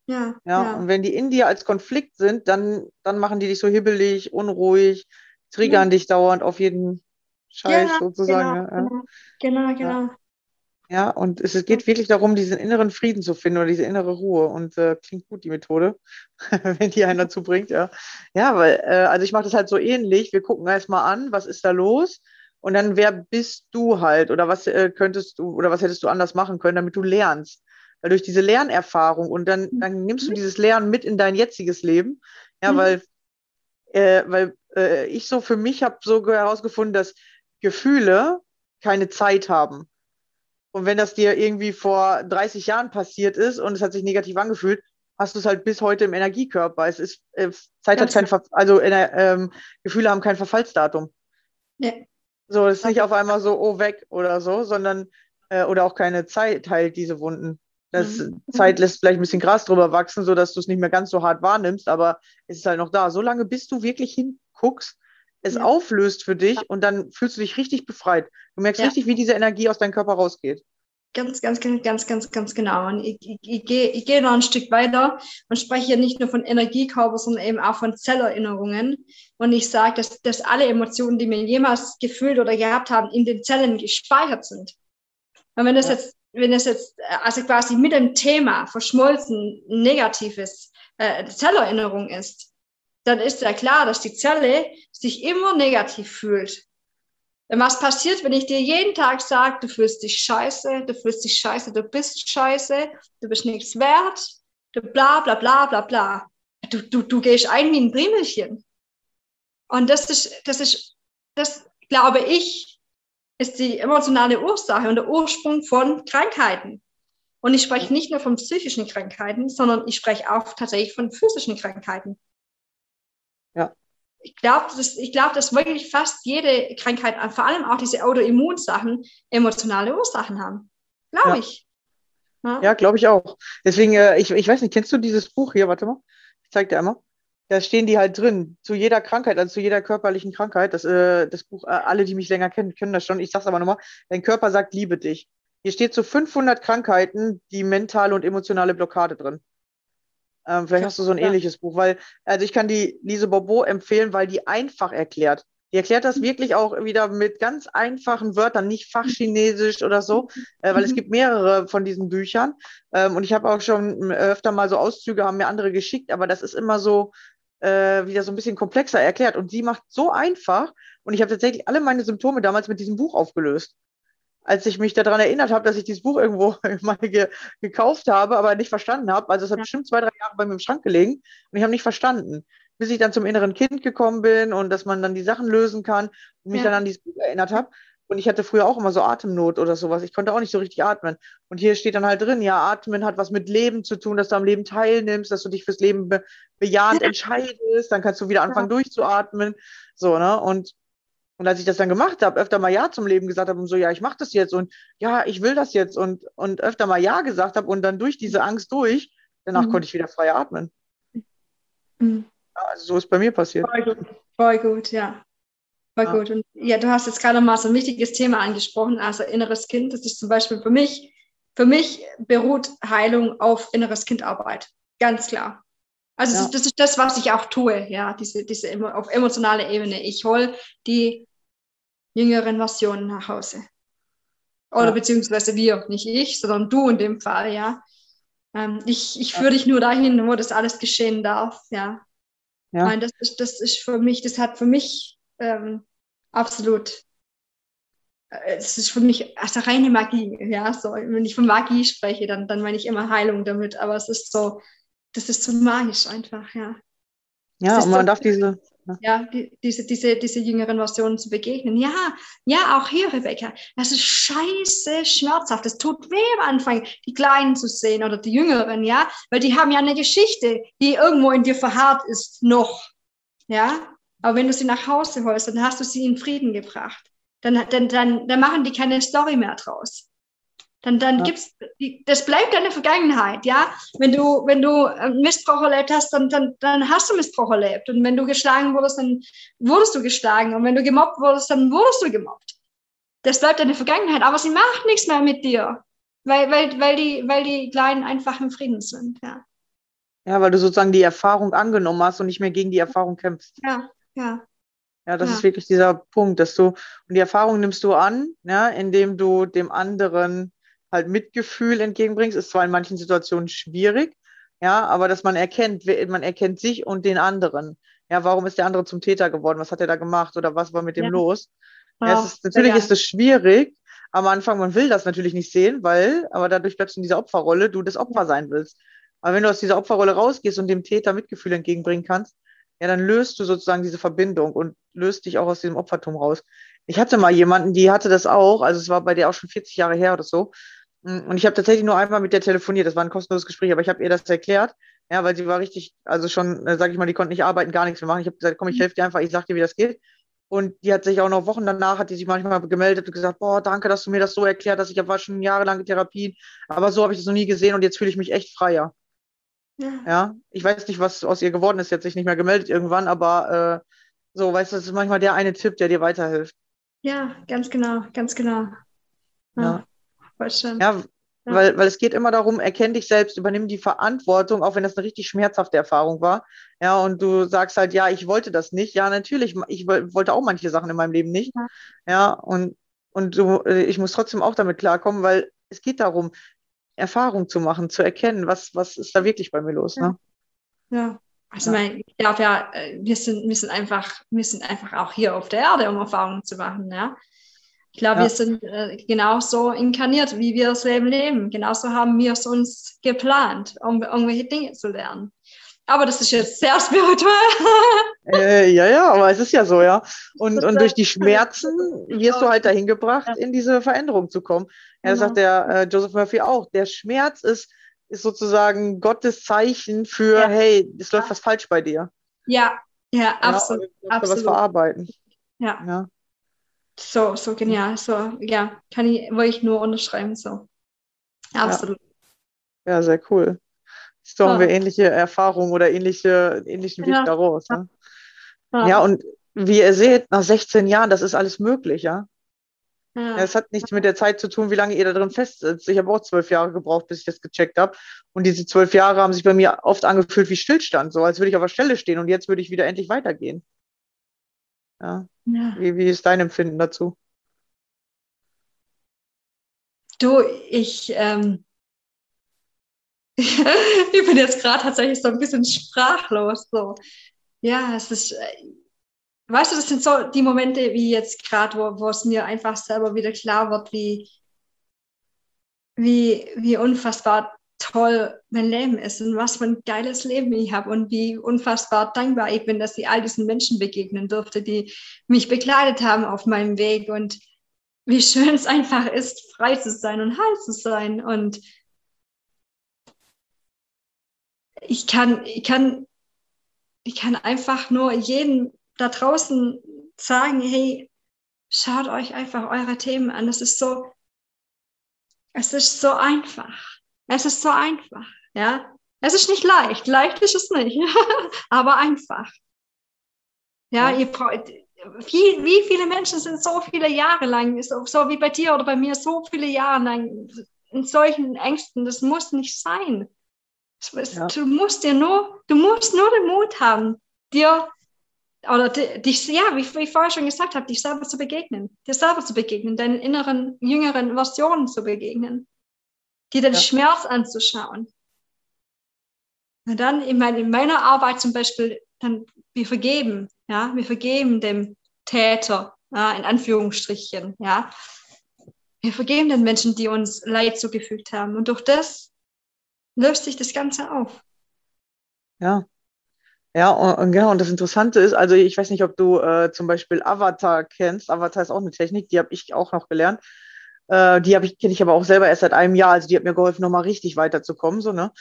Ja, ja, ja. Und wenn die in dir als Konflikt sind, dann, dann machen die dich so hibbelig, unruhig, triggern dich dauernd auf jeden Scheiß genau, sozusagen. Genau, genau, genau. genau. Ja, und es geht wirklich darum, diesen inneren Frieden zu finden oder diese innere Ruhe. Und äh, klingt gut, die Methode, wenn die einen dazu bringt, ja. Ja, weil, äh, also ich mache das halt so ähnlich. Wir gucken erstmal an, was ist da los? Und dann, wer bist du halt? Oder was äh, könntest du, oder was hättest du anders machen können, damit du lernst? Weil durch diese Lernerfahrung und dann, dann nimmst du mhm. dieses Lernen mit in dein jetziges Leben. Ja, mhm. weil, äh, weil äh, ich so für mich habe so herausgefunden, dass Gefühle keine Zeit haben. Und wenn das dir irgendwie vor 30 Jahren passiert ist und es hat sich negativ angefühlt, hast du es halt bis heute im Energiekörper. Es ist, äh, Zeit hat kein, Ver also äh, ähm, Gefühle haben kein Verfallsdatum. Ja. So, es ist nicht auf einmal so, oh, weg oder so, sondern, äh, oder auch keine Zeit heilt diese Wunden. Das mhm. Zeit lässt vielleicht ein bisschen Gras drüber wachsen, sodass du es nicht mehr ganz so hart wahrnimmst, aber es ist halt noch da. Solange bis du wirklich hinguckst, es ja. auflöst für dich und dann fühlst du dich richtig befreit. Du merkst ja. richtig, wie diese Energie aus deinem Körper rausgeht. Ganz, ganz, ganz, ganz, ganz genau. Und ich, ich, ich, gehe, ich gehe noch ein Stück weiter und spreche hier nicht nur von Energiekörper, sondern eben auch von Zellerinnerungen. Und ich sage, dass, dass alle Emotionen, die wir jemals gefühlt oder gehabt haben, in den Zellen gespeichert sind. Und wenn das ja. jetzt, wenn das jetzt, also quasi mit dem Thema verschmolzen negatives äh, Zellerinnerung ist, dann ist ja klar, dass die Zelle sich immer negativ fühlt. Denn was passiert, wenn ich dir jeden Tag sage, du fühlst dich scheiße, du fühlst dich scheiße, du bist scheiße, du bist nichts wert, du bla bla bla bla bla. Du, du, du gehst ein wie ein Primelchen. Und das ist, das ist, das glaube ich, ist die emotionale Ursache und der Ursprung von Krankheiten. Und ich spreche nicht nur von psychischen Krankheiten, sondern ich spreche auch tatsächlich von physischen Krankheiten. Ja. Ich glaube, dass, glaub, dass wirklich fast jede Krankheit, vor allem auch diese Autoimmunsachen, emotionale Ursachen haben. Glaube ja. ich. Ja, ja glaube ich auch. Deswegen, äh, ich, ich weiß nicht, kennst du dieses Buch hier? Warte mal, ich zeig dir einmal. Da stehen die halt drin, zu jeder Krankheit, also zu jeder körperlichen Krankheit. Das, äh, das Buch, äh, alle, die mich länger kennen, können das schon. Ich sag's aber nochmal, dein Körper sagt, liebe dich. Hier steht zu 500 Krankheiten die mentale und emotionale Blockade drin. Ähm, vielleicht hast du so ein ja. ähnliches Buch, weil, also ich kann die Lise Bobo empfehlen, weil die einfach erklärt. Die erklärt das mhm. wirklich auch wieder mit ganz einfachen Wörtern, nicht Fachchinesisch oder so, äh, weil es mhm. gibt mehrere von diesen Büchern. Ähm, und ich habe auch schon äh, öfter mal so Auszüge, haben mir andere geschickt, aber das ist immer so äh, wieder so ein bisschen komplexer erklärt. Und sie macht so einfach. Und ich habe tatsächlich alle meine Symptome damals mit diesem Buch aufgelöst als ich mich daran erinnert habe, dass ich dieses Buch irgendwo mal ge gekauft habe, aber nicht verstanden habe. Also es hat ja. bestimmt zwei, drei Jahre bei mir im Schrank gelegen und ich habe nicht verstanden. Bis ich dann zum inneren Kind gekommen bin und dass man dann die Sachen lösen kann und mich ja. dann an dieses Buch erinnert habe. Und ich hatte früher auch immer so Atemnot oder sowas. Ich konnte auch nicht so richtig atmen. Und hier steht dann halt drin, ja, Atmen hat was mit Leben zu tun, dass du am Leben teilnimmst, dass du dich fürs Leben be bejahend entscheidest. Dann kannst du wieder anfangen ja. durchzuatmen. So, ne? Und Und als ich das dann gemacht habe, öfter mal Ja zum Leben gesagt habe und so, ja, ich mache das jetzt und ja, ich will das jetzt und, und öfter mal Ja gesagt habe und dann durch diese Angst durch, danach mhm. konnte ich wieder frei atmen. Mhm. Ja, also so ist bei mir passiert. Voll gut, Voll gut ja. Voll ja. gut. Und ja, du hast jetzt gerade mal so ein wichtiges Thema angesprochen, also inneres Kind. Das ist zum Beispiel für mich, für mich beruht Heilung auf inneres Kindarbeit. Ganz klar. Also ja. das, das, ist das, was ich auch tue, ja, diese, diese auf emotionaler Ebene. Ich hole die jüngeren Versionen nach Hause. Oder ja. beziehungsweise wir, nicht ich, sondern du in dem Fall, ja. Ähm, ich ich führe dich nur dahin, wo das alles geschehen darf, ja. ja. Meine, das, ist, das ist für mich, das hat für mich ähm, absolut, äh, es ist für mich also reine Magie, ja, so, wenn ich von Magie spreche, dann, dann meine ich immer Heilung damit, aber es ist so, das ist so magisch einfach, ja. Ja, und man so, darf diese, ja, die, diese, diese, diese jüngeren Versionen zu begegnen. Ja, ja, auch hier, Rebecca. Das ist scheiße schmerzhaft. Es tut weh am Anfang, die Kleinen zu sehen oder die Jüngeren, ja, weil die haben ja eine Geschichte, die irgendwo in dir verharrt ist, noch. Ja, aber wenn du sie nach Hause holst, dann hast du sie in Frieden gebracht. Dann, dann, dann, dann machen die keine Story mehr draus. Dann, dann ja. gibt's, das bleibt deine Vergangenheit, ja. Wenn du, wenn du Missbrauch erlebt hast, dann, dann, dann hast du Missbrauch erlebt. Und wenn du geschlagen wurdest, dann wurdest du geschlagen. Und wenn du gemobbt wurdest, dann wurdest du gemobbt. Das bleibt deine Vergangenheit. Aber sie macht nichts mehr mit dir. Weil, weil, weil, die, weil die Kleinen einfach im Frieden sind, ja. Ja, weil du sozusagen die Erfahrung angenommen hast und nicht mehr gegen die Erfahrung kämpfst. Ja, ja. Ja, das ja. ist wirklich dieser Punkt, dass du, und die Erfahrung nimmst du an, ja, indem du dem anderen halt Mitgefühl entgegenbringst, ist zwar in manchen Situationen schwierig, ja, aber dass man erkennt, man erkennt sich und den anderen. Ja, warum ist der andere zum Täter geworden? Was hat er da gemacht oder was war mit dem ja. los? Ja, oh, ist, natürlich ist es schwierig. Am Anfang, man will das natürlich nicht sehen, weil, aber dadurch bleibst du in dieser Opferrolle, du das Opfer sein willst. Aber wenn du aus dieser Opferrolle rausgehst und dem Täter Mitgefühl entgegenbringen kannst, ja, dann löst du sozusagen diese Verbindung und löst dich auch aus diesem Opfertum raus. Ich hatte mal jemanden, die hatte das auch, also es war bei der auch schon 40 Jahre her oder so. Und ich habe tatsächlich nur einmal mit der telefoniert, das war ein kostenloses Gespräch, aber ich habe ihr das erklärt, ja, weil sie war richtig, also schon, äh, sage ich mal, die konnte nicht arbeiten, gar nichts mehr machen. Ich habe gesagt, komm, ich helfe dir einfach, ich sag dir, wie das geht. Und die hat sich auch noch Wochen danach, hat die sich manchmal gemeldet und gesagt, boah, danke, dass du mir das so erklärt hast. Ich war schon jahrelang Therapien, aber so habe ich das noch nie gesehen und jetzt fühle ich mich echt freier. Ja. ja. Ich weiß nicht, was aus ihr geworden ist, jetzt sich nicht mehr gemeldet irgendwann, aber äh, so, weißt du, das ist manchmal der eine Tipp, der dir weiterhilft. Ja, ganz genau, ganz genau. Ja. ja. Ja, Weil, weil es geht immer darum, erkenn dich selbst, übernimm die Verantwortung, auch wenn das eine richtig schmerzhafte Erfahrung war. Ja, und du sagst halt, ja, ich wollte das nicht. Ja, natürlich, ich wollte auch manche Sachen in meinem Leben nicht. Ja, ja und, und du, äh, ich muss trotzdem auch damit klarkommen, weil es geht darum, Erfahrung zu machen, zu erkennen, was, was ist da wirklich bei mir los. Ne? Ja. Also ja. Mein, ich glaube ja, äh, wir sind, wir sind einfach, wir sind einfach auch hier auf der Erde, um Erfahrungen zu machen. Ja? Ich glaube, ja. wir sind äh, genauso inkarniert, wie wir das Leben leben. Genauso haben wir es uns geplant, um irgendwelche Dinge zu lernen. Aber das ist jetzt sehr spirituell. äh, ja, ja, aber es ist ja so, ja. Und, und durch die Schmerzen wirst du halt dahin gebracht, ja. in diese Veränderung zu kommen. Ja, das genau. sagt der äh, Joseph Murphy auch. Der Schmerz ist, ist sozusagen Gottes Zeichen für, ja. hey, es läuft was falsch bei dir. Ja, ja, absolut. Ja, absolut. was verarbeiten. Ja. ja. So, so genial. So, ja, kann ich, wollte ich nur unterschreiben. So. Absolut. Ja, sehr cool. So haben wir ähnliche Erfahrungen oder ähnliche, ähnlichen Weg daraus. Ne? Ja. und wie ihr seht, nach 16 Jahren, das ist alles möglich, ja. Ja. Es hat nichts mit der Zeit zu tun, wie lange ihr da drin festsitzt. Ich habe auch zwölf Jahre gebraucht, bis ich das gecheckt habe. Und diese zwölf Jahre haben sich bei mir oft angefühlt wie Stillstand, so als würde ich auf der Stelle stehen und jetzt würde ich wieder endlich weitergehen. Ja. ja. Wie, wie ist dein Empfinden dazu? Du, ich, ähm, ich bin jetzt gerade tatsächlich so ein bisschen sprachlos. So. Ja, es ist, äh, weißt du, das sind so die Momente wie jetzt gerade, wo, wo es mir einfach selber wieder klar wird, wie, wie, wie unfassbar toll mein Leben ist und was für ein geiles Leben ich habe und wie unfassbar dankbar ich bin, dass ich all diesen Menschen begegnen durfte, die mich begleitet haben auf meinem Weg und wie schön es einfach ist, frei zu sein und heil zu sein. Und ich kann, ich kann, ich kann einfach nur jedem da draußen sagen, hey, Schaut euch einfach eure Themen an. Es ist so, es ist so einfach. Es ist so einfach, ja. Es ist nicht leicht. Leicht ist es nicht, aber einfach. Ja, ja. Ihr braucht, wie, wie viele Menschen sind so viele Jahre lang, so, so wie bei dir oder bei mir, so viele Jahre lang in solchen Ängsten. Das muss nicht sein. Ja. Du musst dir nur, du musst nur den Mut haben, dir oder dich, ja, wie, wie ich vorher schon gesagt habe, dich selber zu begegnen, dir selber zu begegnen, deinen inneren, jüngeren Versionen zu begegnen, dir den ja. Schmerz anzuschauen. Und dann in, mein, in meiner Arbeit zum Beispiel, dann wir vergeben, ja, wir vergeben dem Täter, ja, in Anführungsstrichen, ja. Wir vergeben den Menschen, die uns Leid zugefügt haben. Und durch das löst sich das Ganze auf. Ja, ja, und, genau, und das Interessante ist, also ich weiß nicht, ob du äh, zum Beispiel Avatar kennst. Avatar ist auch eine Technik, die habe ich auch noch gelernt. Äh, die ich, kenne ich aber auch selber erst seit einem Jahr. Also die hat mir geholfen, nochmal richtig weiterzukommen. So, ne?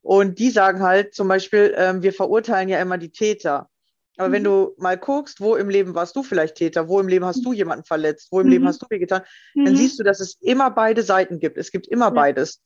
Und die sagen halt zum Beispiel, ähm, wir verurteilen ja immer die Täter. Aber mhm. wenn du mal guckst, wo im Leben warst du vielleicht Täter, wo im Leben hast du jemanden verletzt, wo im mhm. Leben hast du wehgetan, mhm. dann siehst du, dass es immer beide Seiten gibt. Es gibt immer ja. beides.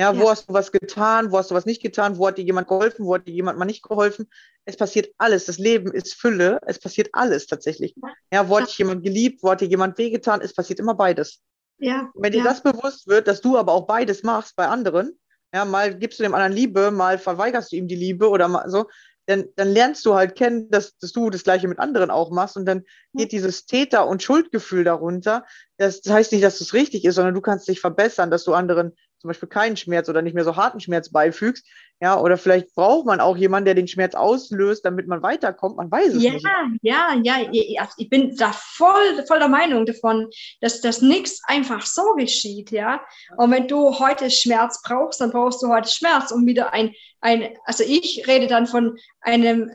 Ja, wo ja. hast du was getan, wo hast du was nicht getan, wo hat dir jemand geholfen, wo hat dir jemand mal nicht geholfen. Es passiert alles. Das Leben ist Fülle. Es passiert alles tatsächlich. Ja, wo hat dich jemand geliebt, wo hat dir jemand wehgetan. Es passiert immer beides. Ja. wenn dir ja. das bewusst wird, dass du aber auch beides machst bei anderen, ja, mal gibst du dem anderen Liebe, mal verweigerst du ihm die Liebe oder mal so, dann, dann lernst du halt kennen, dass, dass du das Gleiche mit anderen auch machst und dann geht dieses Täter- und Schuldgefühl darunter. Das, das heißt nicht, dass es richtig ist, sondern du kannst dich verbessern, dass du anderen zum Beispiel keinen Schmerz oder nicht mehr so harten Schmerz beifügst. Ja, oder vielleicht braucht man auch jemanden, der den Schmerz auslöst, damit man weiterkommt. Man weiß es ja, nicht. Ja, ja, ja. Ich bin da voll, voll der Meinung davon, dass das nichts einfach so geschieht, ja. Und wenn du heute Schmerz brauchst, dann brauchst du heute Schmerz, um wieder ein, ein also ich rede dann von einem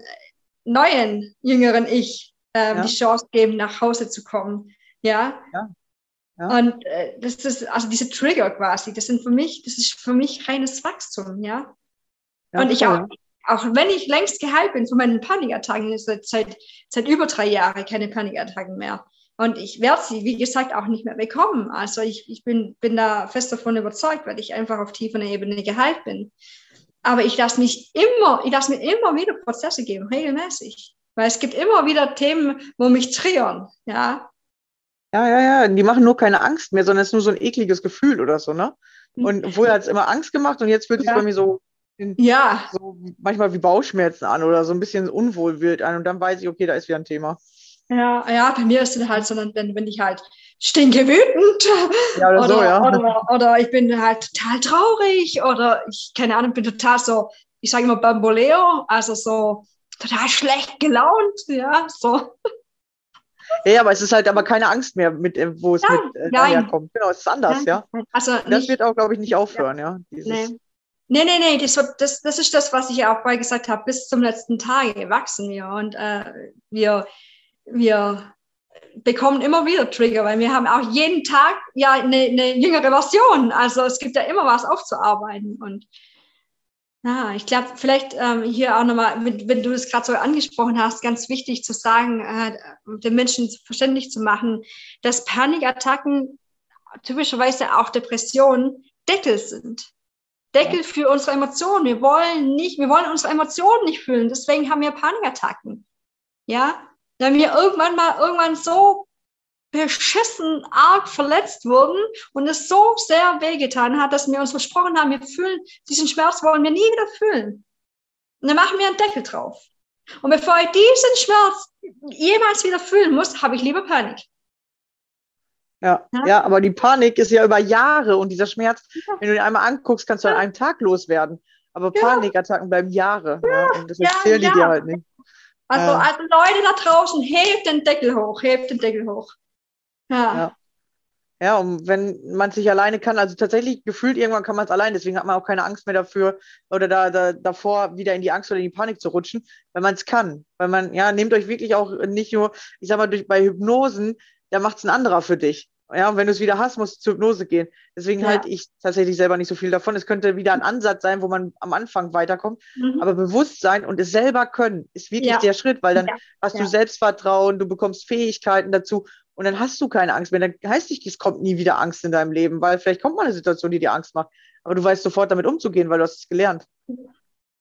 neuen, jüngeren Ich, äh, ja. die Chance geben, nach Hause zu kommen. Ja. ja. Ja. Und äh, das ist also diese Trigger quasi, das sind für mich, das ist für mich reines Wachstum, ja. ja und ich auch, auch wenn ich längst geheilt bin von meinen Panikattacken, seit, seit, seit über drei Jahren keine Panikattacken mehr. Und ich werde sie, wie gesagt, auch nicht mehr bekommen. Also ich, ich bin, bin da fest davon überzeugt, weil ich einfach auf tiefer Ebene geheilt bin. Aber ich lasse mich immer, ich lasse mir immer wieder Prozesse geben, regelmäßig. Weil es gibt immer wieder Themen, wo mich triggern, ja. Ja, ja, ja. Die machen nur keine Angst mehr, sondern es ist nur so ein ekliges Gefühl oder so, ne? Und vorher hat es immer Angst gemacht und jetzt fühlt es ja. bei mir so, ja. so manchmal wie Bauchschmerzen an oder so ein bisschen unwohlwild an. Und dann weiß ich, okay, da ist wieder ein Thema. Ja, ja, bei mir ist es halt so, wenn, wenn ich halt stinke wütend ja, oder, oder, so, ja. oder, oder, ich bin halt total traurig oder ich, keine Ahnung, bin total so, ich sage immer Bamboleo, also so total schlecht gelaunt, ja, so. Ja, aber es ist halt aber keine Angst mehr, mit, äh, wo es ja, mit äh, daherkommt. Genau, es ist anders, nein. ja. Also das nicht, wird auch, glaube ich, nicht aufhören, ja. ja nee. Nee, nee, nee, das, das, das ist das, was ich ja auch vorher gesagt habe. Bis zum letzten Tag wachsen wir und äh, wir, wir bekommen immer wieder Trigger, weil wir haben auch jeden Tag ja eine, eine jüngere Version. Also es gibt ja immer was aufzuarbeiten und ja, ich glaube, vielleicht ähm, hier auch nochmal, wenn, wenn, du das gerade so angesprochen hast, ganz wichtig zu sagen, äh, den Menschen verständlich zu machen, dass Panikattacken, typischerweise auch Depressionen, Deckel sind. Deckel für unsere Emotionen. Wir wollen nicht, wir wollen unsere Emotionen nicht fühlen. Deswegen haben wir Panikattacken. Ja, wenn wir irgendwann mal irgendwann so beschissen arg verletzt wurden und es so sehr wehgetan hat, dass wir uns versprochen haben, wir fühlen, diesen Schmerz wollen wir nie wieder fühlen. Und dann machen wir einen Deckel drauf. Und bevor ich diesen Schmerz jemals wieder fühlen muss, habe ich lieber Panik. Ja, ja, ja, aber die Panik ist ja über Jahre und dieser Schmerz, ja. wenn du ihn einmal anguckst, kannst du an einem Tag loswerden. Aber Panikattacken bleiben Jahre. Ja, und das erzählen die dir halt nicht. Also, also Leute da draußen, hebt den Deckel hoch, hebt den Deckel hoch. Ja. ja. Ja, und wenn man sich alleine kann, also tatsächlich gefühlt irgendwann kann man es allein, deswegen hat man auch keine Angst mehr dafür oder da, da davor wieder in die Angst oder in die Panik zu rutschen, wenn man es kann. Weil man, ja, nehmt euch wirklich auch nicht nur, ich sag mal, durch, bei Hypnosen, da macht es ein anderer für dich. Ja, und wenn du es wieder hast, musst du zur Hypnose gehen. Deswegen ja. halte ich tatsächlich selber nicht so viel davon. Es könnte wieder ein Ansatz sein, wo man am Anfang weiterkommt. Mhm. Aber Bewusstsein und es selber können ist wirklich ja. der Schritt, weil dann ja. hast du Selbstvertrauen, du bekommst Fähigkeiten dazu Und dann hast du keine Angst mehr. Dann heißt nicht, es kommt nie wieder Angst in deinem Leben, weil vielleicht kommt mal eine Situation, die dir Angst macht. Aber du weißt sofort damit umzugehen, weil du hast es gelernt.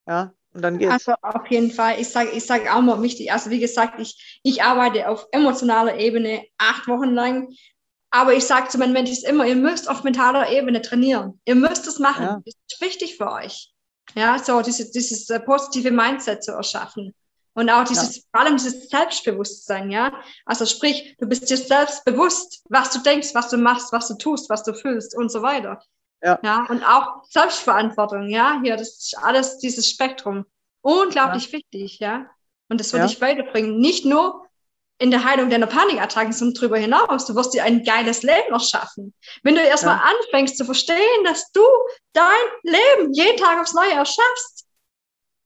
Ja, und dann geht's. Also auf jeden Fall. Ich sage ich sag auch mal wichtig. Also wie gesagt, ich, ich arbeite auf emotionaler Ebene acht Wochen lang. Aber ich sage zu meinen Mentis immer, ihr müsst auf mentaler Ebene trainieren. Ihr müsst es machen. Ja. Das ist wichtig für euch. Ja, so dieses, dieses äh, positive Mindset zu erschaffen. Und auch dieses, vor allem dieses Selbstbewusstsein, ja. Also sprich, du bist dir selbst bewusst, was du denkst, was du machst, was du tust, was du fühlst und so weiter. Ja. ja. Und auch Selbstverantwortung, ja. Hier, das ist alles dieses Spektrum. Unglaublich wichtig, ja. Und das wird Ja. dich weiterbringen. Nicht nur in der Heilung deiner Panikattacken, sondern darüber hinaus. Du wirst dir ein geiles Leben erschaffen. Wenn du erstmal Ja. anfängst zu verstehen, dass du dein Leben jeden Tag aufs Neue erschaffst.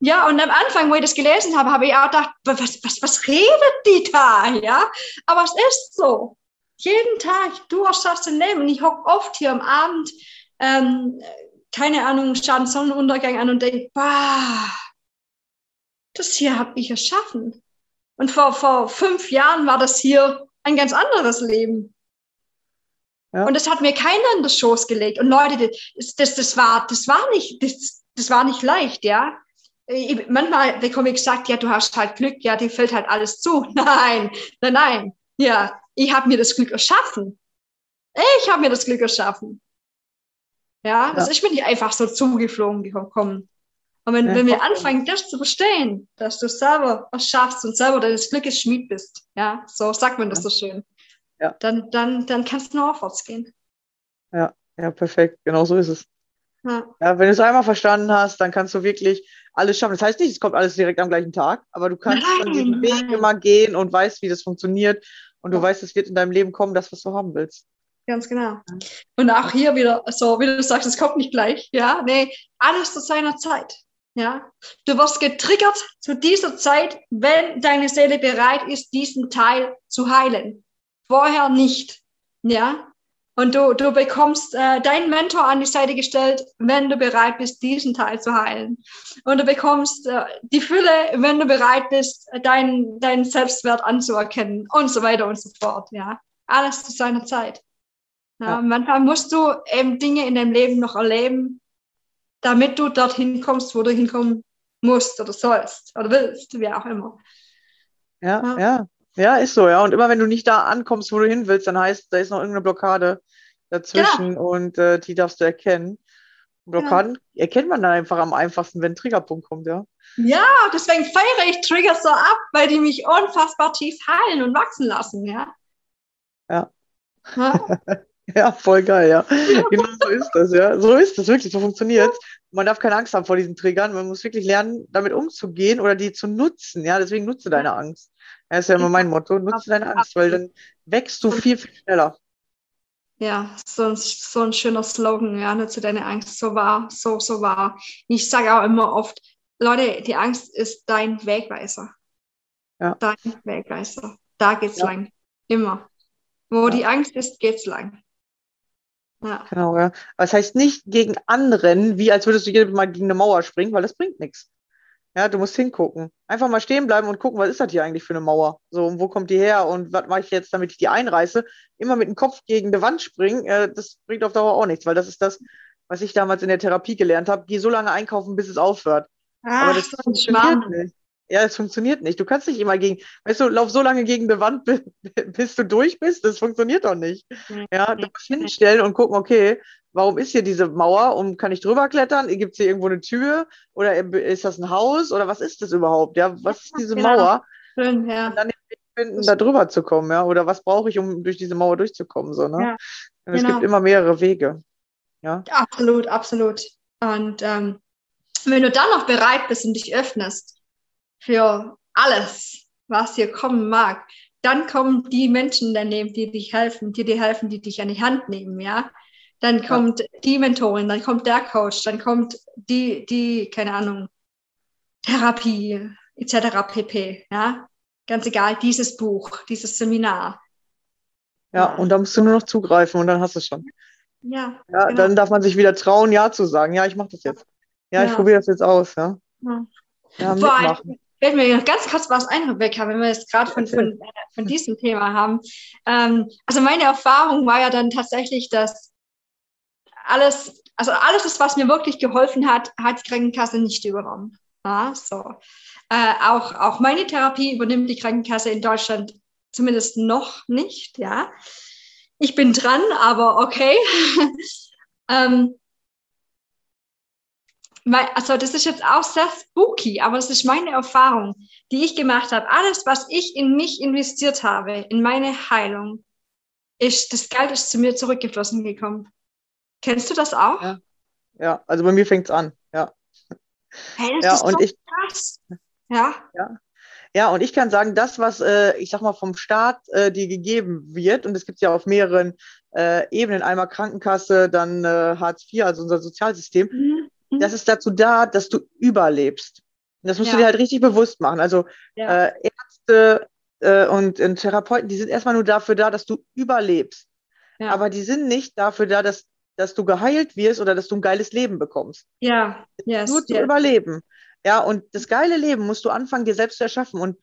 Ja, und am Anfang, wo ich das gelesen habe, habe ich auch gedacht, was, was, was redet die da? Ja, aber es ist so. Jeden Tag, du erschaffst dein Leben. Und ich hocke oft hier am Abend, ähm, keine Ahnung, schaue den Sonnenuntergang an und denke, bah, das hier habe ich erschaffen. Und vor, vor fünf Jahren war das hier ein ganz anderes Leben. Ja. Und das hat mir keiner in den Schoß gelegt. Und Leute, das, das, das, war, das, war, nicht, das, das war nicht leicht, ja. Ich, manchmal bekomme ich gesagt, ja, du hast halt Glück, ja, dir fällt halt alles zu. Nein, nein, nein. Ja, ich habe mir das Glück erschaffen. Ich habe mir das Glück erschaffen. Ja, das Ja. ist mir nicht einfach so zugeflogen gekommen. Und wenn, Ja, wenn wir anfangen, das zu verstehen, dass du selber erschaffst und selber deines Glückes Schmied bist, ja, so sagt man das so schön, Ja. dann, dann, dann kannst du nur aufwärts gehen. Ja, perfekt. Genau so ist es. Ja. Ja, wenn du es einmal verstanden hast, dann kannst du wirklich alles schaffen. Das heißt nicht, es kommt alles direkt am gleichen Tag, aber du kannst dann diesen Nein, Weg nein. immer gehen und weißt, wie das funktioniert. Und du Ja. weißt, es wird in deinem Leben kommen, das, was du haben willst. Ganz genau. Und auch hier wieder, so wie du sagst, es kommt nicht gleich. Ja, nee, alles zu seiner Zeit. Ja, du wirst getriggert zu dieser Zeit, wenn deine Seele bereit ist, diesen Teil zu heilen. Vorher nicht. Ja, und du, du bekommst äh, deinen Mentor an die Seite gestellt, wenn du bereit bist, diesen Teil zu heilen. Und du bekommst äh, die Fülle, wenn du bereit bist, deinen deinen Selbstwert anzuerkennen und so weiter und so fort. Ja, alles zu seiner Zeit. Ja, Ja. Manchmal musst du eben Dinge in deinem Leben noch erleben, damit du dorthin kommst, wo du hinkommen musst oder sollst oder willst, wie auch immer. Ja, Ja. ja, ja, ist so, ja. Und immer wenn du nicht da ankommst, wo du hin willst, dann heißt, da ist noch irgendeine Blockade dazwischen und äh, die darfst du erkennen. Blockaden erkennt man dann einfach am einfachsten, wenn ein Triggerpunkt kommt, ja. Ja, deswegen feiere ich Trigger so ab, weil die mich unfassbar tief heilen und wachsen lassen, ja. Ja. Ja, Ja, voll geil, ja. Genau so ist das, ja. So ist das wirklich, so funktioniert Man darf keine Angst haben vor diesen Triggern. Man muss wirklich lernen, damit umzugehen oder die zu nutzen. Ja, deswegen nutze deine Angst. Ja, ist ja immer mein Motto. Nutze deine Angst, weil dann wächst du viel, viel schneller. Ja, so ein, so ein schöner Slogan, ja, nutze deine Angst. So wahr, so, so wahr. Ich sage auch immer oft, Leute, die Angst ist dein Wegweiser. Ja. Dein Wegweiser. Da geht's Ja. lang. Immer. Wo Ja. die Angst ist, geht's lang. Ja. Genau, ja. Aber es heißt nicht gegen anderen, wie als würdest du jedes Mal gegen eine Mauer springen, weil das bringt nichts. Ja, du musst hingucken. Einfach mal stehen bleiben und gucken, was ist das hier eigentlich für eine Mauer? So, und wo kommt die her und was mache ich jetzt, damit ich die einreiße? Immer mit dem Kopf gegen die Wand springen, äh, das bringt auf Dauer auch nichts, weil das ist das, was ich damals in der Therapie gelernt habe. Geh so lange einkaufen, bis es aufhört. Aber Ach, das so ein funktioniert nicht. Ja, das funktioniert nicht. Du kannst nicht immer gegen, weißt du, lauf so lange gegen die Wand, bis, du durch bist. Das funktioniert doch nicht. Ja, du musst hinstellen und gucken, okay, warum ist hier diese Mauer und kann ich drüber klettern? Gibt es hier irgendwo eine Tür? Oder ist das ein Haus? Oder was ist das überhaupt? Ja, was ist diese genau. Mauer? Schön, ja. Und dann den Weg finden, da drüber zu kommen, ja. Oder was brauche ich, um durch diese Mauer durchzukommen? So, ne? Ja, Und es genau. gibt immer mehrere Wege. Ja. Absolut, absolut. Und ähm, wenn du dann noch bereit bist und dich öffnest für alles, was hier kommen mag, dann kommen die Menschen daneben, die dich helfen, die dir helfen, die dich an die Hand nehmen, ja. Dann kommt die Mentorin, dann kommt der Coach, dann kommt die, die, keine Ahnung, Therapie, etc. pp. Ja, ganz egal, dieses Buch, dieses Seminar. Ja, und da musst du nur noch zugreifen und dann hast du es schon. Ja, Ja, Genau. dann darf man sich wieder trauen, Ja zu sagen. Ja, ich mache das jetzt. Ja, ich Ja. probiere das jetzt aus, ja. Ja. Ja, Vor allem. Fällt mir ganz kurz was ein, Rebecca, wenn wir jetzt gerade von, von, von diesem Thema haben. Ähm, also meine Erfahrung war ja dann tatsächlich, dass alles, also alles, was mir wirklich geholfen hat, hat die Krankenkasse nicht übernommen. Ja, so. Äh, auch, auch meine Therapie übernimmt die Krankenkasse in Deutschland zumindest noch nicht. Ja, ich bin dran, aber okay. ähm, also das ist jetzt auch sehr spooky, aber das ist meine Erfahrung, die ich gemacht habe. Alles, was ich in mich investiert habe, in meine Heilung, ist, das Geld ist zu mir zurückgeflossen gekommen. Kennst du das auch? Ja, ja also bei mir fängt es an, ja. Hey, das ja, ist und so ich, krass. Ja. ja. Ja, und ich kann sagen, das, was, äh, ich sag mal, vom Staat äh, dir gegeben wird, und es gibt ja auf mehreren äh, Ebenen, einmal Krankenkasse, dann äh, Hartz IV, also unser Sozialsystem, Mhm. Mhm. das ist dazu da, dass du überlebst. Und das musst Ja. du dir halt richtig bewusst machen. Also Ja. äh, Ärzte äh, und, und Therapeuten, die sind erstmal nur dafür da, dass du überlebst. ja. Aber die sind nicht dafür da, dass, dass du geheilt wirst oder dass du ein geiles Leben bekommst. ja, yes, Nur zu yes. überleben. Ja, und das geile Leben musst du anfangen, dir selbst zu erschaffen. Und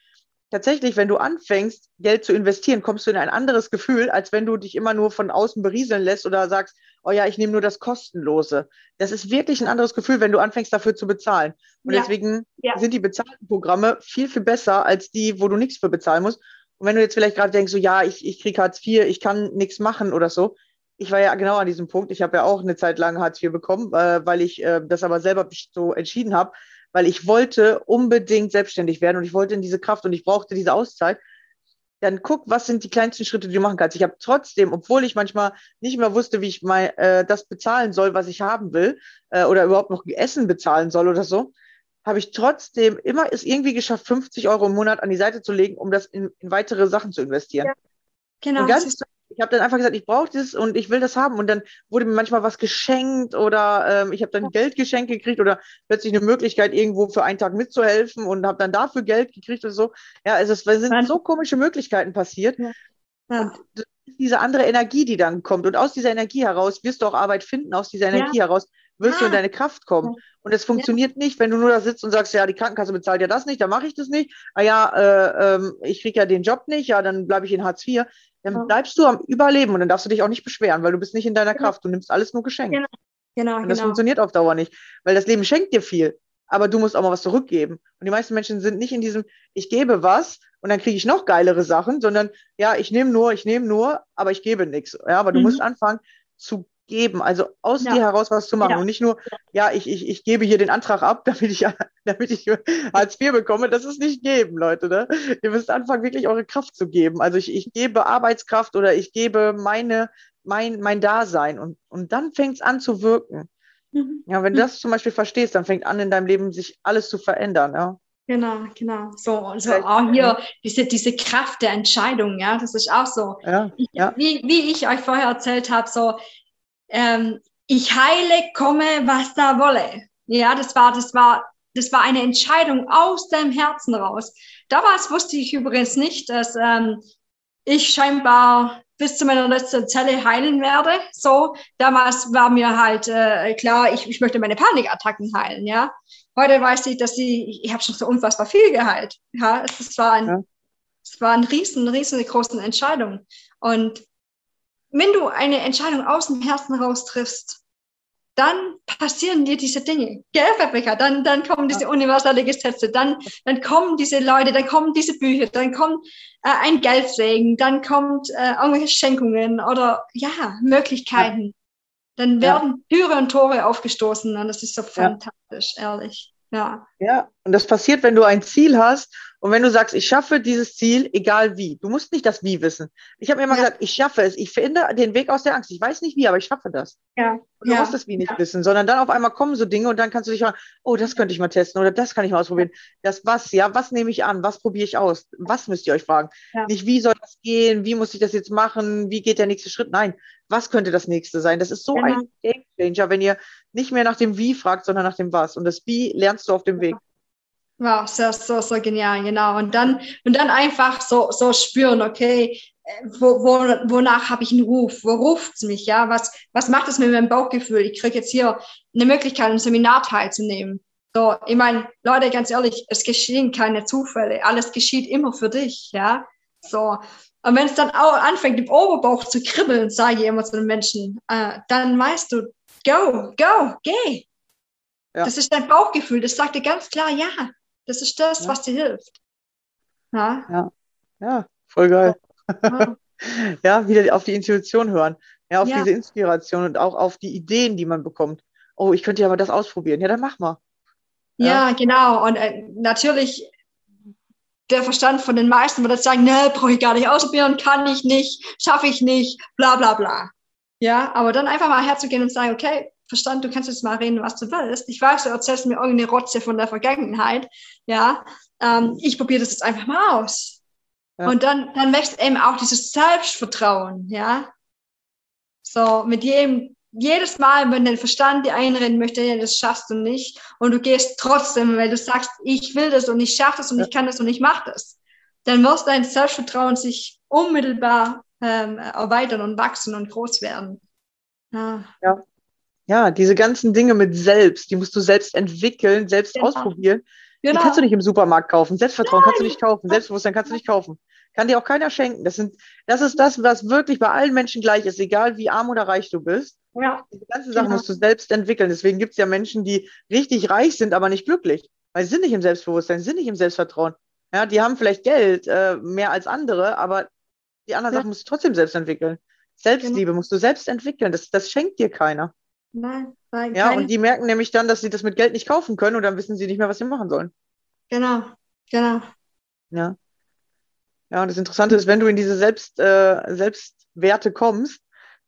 tatsächlich, wenn du anfängst, Geld zu investieren, kommst du in ein anderes Gefühl, als wenn du dich immer nur von außen berieseln lässt oder sagst, oh ja, ich nehme nur das Kostenlose. Das ist wirklich ein anderes Gefühl, wenn du anfängst, dafür zu bezahlen. Und Ja. deswegen Ja. sind die bezahlten Programme viel, viel besser als die, wo du nichts für bezahlen musst. Und wenn du jetzt vielleicht gerade denkst, so ja, ich, ich kriege Hartz IV, ich kann nichts machen oder so. Ich war ja genau an diesem Punkt. Ich habe ja auch eine Zeit lang Hartz IV bekommen, äh, weil ich äh, das aber selber so entschieden habe, weil ich wollte unbedingt selbstständig werden und ich wollte in diese Kraft und ich brauchte diese Auszeit. Dann guck, was sind die kleinsten Schritte, die du machen kannst. Ich habe trotzdem, obwohl ich manchmal nicht mehr wusste, wie ich mal äh, das bezahlen soll, was ich haben will, äh, oder überhaupt noch Essen bezahlen soll oder so, habe ich trotzdem immer es irgendwie geschafft, 50 Euro im Monat an die Seite zu legen, um das in, in weitere Sachen zu investieren. Ja. Genau. Und ganz. Ich habe dann einfach gesagt, ich brauche das und ich will das haben. Und dann wurde mir manchmal was geschenkt oder ähm, ich habe dann Geld geschenkt gekriegt oder plötzlich eine Möglichkeit, irgendwo für einen Tag mitzuhelfen und habe dann dafür Geld gekriegt oder so. Ja, also es sind so komische Möglichkeiten passiert. Ja. Diese andere Energie, die dann kommt. Und aus dieser Energie heraus wirst du auch Arbeit finden, aus dieser Ja. Energie heraus wirst du in Ah. deine Kraft kommen. Ja. Und es funktioniert nicht, wenn du nur da sitzt und sagst, ja, die Krankenkasse bezahlt ja das nicht, dann mache ich das nicht. Ah ja, äh, ähm, ich kriege ja den Job nicht, ja, dann bleibe ich in Hartz IV. Dann bleibst du am Überleben und dann darfst du dich auch nicht beschweren, weil du bist nicht in deiner Genau. Kraft. Du nimmst alles nur geschenkt. Genau. Genau, Und das genau. funktioniert auf Dauer nicht, weil das Leben schenkt dir viel, aber du musst auch mal was zurückgeben. Und die meisten Menschen sind nicht in diesem, ich gebe was und dann kriege ich noch geilere Sachen, sondern ja, ich nehme nur, ich nehme nur, aber ich gebe nichts. Ja, aber du Mhm. musst anfangen zu geben, also aus Ja. dir heraus was zu machen Ja. und nicht nur, ja, ich, ich, ich gebe hier den Antrag ab, damit ich, damit ich Hartz IV bekomme. Das ist nicht geben, Leute. Ne? Ihr müsst anfangen, wirklich eure Kraft zu geben. Also ich, ich gebe Arbeitskraft oder ich gebe meine, mein, mein Dasein und, und dann fängt es an zu wirken. Mhm. Ja, wenn du das zum Beispiel verstehst, dann fängt an, in deinem Leben sich alles zu verändern. Ja, Genau, genau. So, und so Vielleicht- auch hier diese, diese Kraft der Entscheidung, ja, das ist auch so. ja, ja. wie, wie ich euch vorher erzählt habe, so, ähm, ich heile, komme, was da wolle. Ja, das war, das war, das war eine Entscheidung aus dem Herzen raus. Damals wusste ich übrigens nicht, dass ähm, ich scheinbar bis zu meiner letzten Zelle heilen werde. So, damals war mir halt äh, klar, ich, ich möchte meine Panikattacken heilen, ja. Heute weiß ich, dass sie, ich habe schon so unfassbar viel geheilt. Ja, es, es war ein, Ja. es war eine riesen, riesengroße Entscheidung. Und wenn du eine Entscheidung aus dem Herzen raus triffst, dann passieren dir diese Dinge. Gell, Rebecca? Dann, dann kommen diese universelle Gesetze, dann, dann kommen diese Leute, dann kommen diese Bücher, dann kommt äh, ein Geldsegen, dann kommt äh, irgendwelche Schenkungen oder ja, Möglichkeiten. Dann Ja. werden Türe und Tore aufgestoßen und das ist so fantastisch, ehrlich. Ja. Ja. Und das passiert, wenn du ein Ziel hast und wenn du sagst, ich schaffe dieses Ziel, egal wie. Du musst nicht das Wie wissen. Ich habe mir immer Ja. gesagt, ich schaffe es. Ich finde den Weg aus der Angst. Ich weiß nicht wie, aber ich schaffe das. Ja. Und du Ja. musst das Wie nicht wissen, sondern dann auf einmal kommen so Dinge und dann kannst du dich fragen, oh, das könnte ich mal testen oder das kann ich mal ausprobieren. Das was, ja, was nehme ich an? Was probiere ich aus? Was müsst ihr euch fragen? Ja. Nicht, wie soll das gehen? Wie muss ich das jetzt machen? Wie geht der nächste Schritt? Nein, was könnte das nächste sein? Das ist so Genau. ein Game Changer, wenn ihr nicht mehr nach dem Wie fragt, sondern nach dem Was. Und das Wie lernst du auf dem Weg. Wow, so, so, so genial, genau. Und dann, und dann einfach so, so spüren, okay, äh, wo, wo, wonach habe ich einen Ruf? Wo ruft es mich? Ja, was, was macht es mit meinem Bauchgefühl? Ich kriege jetzt hier eine Möglichkeit, ein Seminar teilzunehmen. So, ich meine, Leute, ganz ehrlich, es geschehen keine Zufälle. Alles geschieht immer für dich, ja. So. Und wenn es dann auch anfängt, im Oberbauch zu kribbeln, sage ich immer zu den Menschen, äh, dann weißt du, go, go, geh. Ja. Das ist dein Bauchgefühl, das sagt dir ganz klar, ja, das ist das, ja. was dir hilft. Ja, ja, ja voll geil. Ja. ja, wieder auf die Intuition hören, ja, auf diese Inspiration und auch auf die Ideen, die man bekommt. Oh, ich könnte ja mal das ausprobieren. Ja, dann mach mal. Ja, genau. Und äh, natürlich der Verstand von den meisten würde sagen, ne, brauche ich gar nicht ausprobieren, kann ich nicht, schaffe ich nicht, bla bla bla. Ja, aber dann einfach mal herzugehen und sagen, okay, Verstand, du kannst jetzt mal reden, was du willst. Ich weiß, du erzählst mir irgendeine Rotze von der Vergangenheit. Ja, ähm, ich probiere das jetzt einfach mal aus. Ja. Und dann, dann wächst eben auch dieses Selbstvertrauen. Ja, so mit jedem jedes Mal, wenn dein Verstand dir einreden möchte, ja, das schaffst du nicht, und du gehst trotzdem, weil du sagst, ich will das und ich schaffe das und ja. ich kann das und ich mache das, dann wirst dein Selbstvertrauen sich unmittelbar ähm, erweitern und wachsen und groß werden. Ja. ja. Ja. diese ganzen Dinge mit selbst, die musst du selbst entwickeln, selbst genau. ausprobieren. Genau. Die kannst du nicht im Supermarkt kaufen. Selbstvertrauen Nein. kannst du nicht kaufen. Selbstbewusstsein kannst du nicht kaufen. Kann dir auch keiner schenken. Das, sind, das ist das, was wirklich bei allen Menschen gleich ist, egal wie arm oder reich du bist. Ja. Diese ganze Sache genau. musst du selbst entwickeln. Deswegen gibt es ja Menschen, die richtig reich sind, aber nicht glücklich. Weil sie sind nicht im Selbstbewusstsein, sie sind nicht im Selbstvertrauen. Ja, die haben vielleicht Geld, äh, mehr als andere, aber die anderen ja. Sachen musst du trotzdem selbst entwickeln. Selbstliebe genau. musst du selbst entwickeln. Das, das schenkt dir keiner. Nein, nein. Ja, und die merken nämlich dann, dass sie das mit Geld nicht kaufen können und dann wissen sie nicht mehr, was sie machen sollen. Genau, genau. Ja. Ja, und das Interessante ist, wenn du in diese Selbst, äh, Selbstwerte kommst,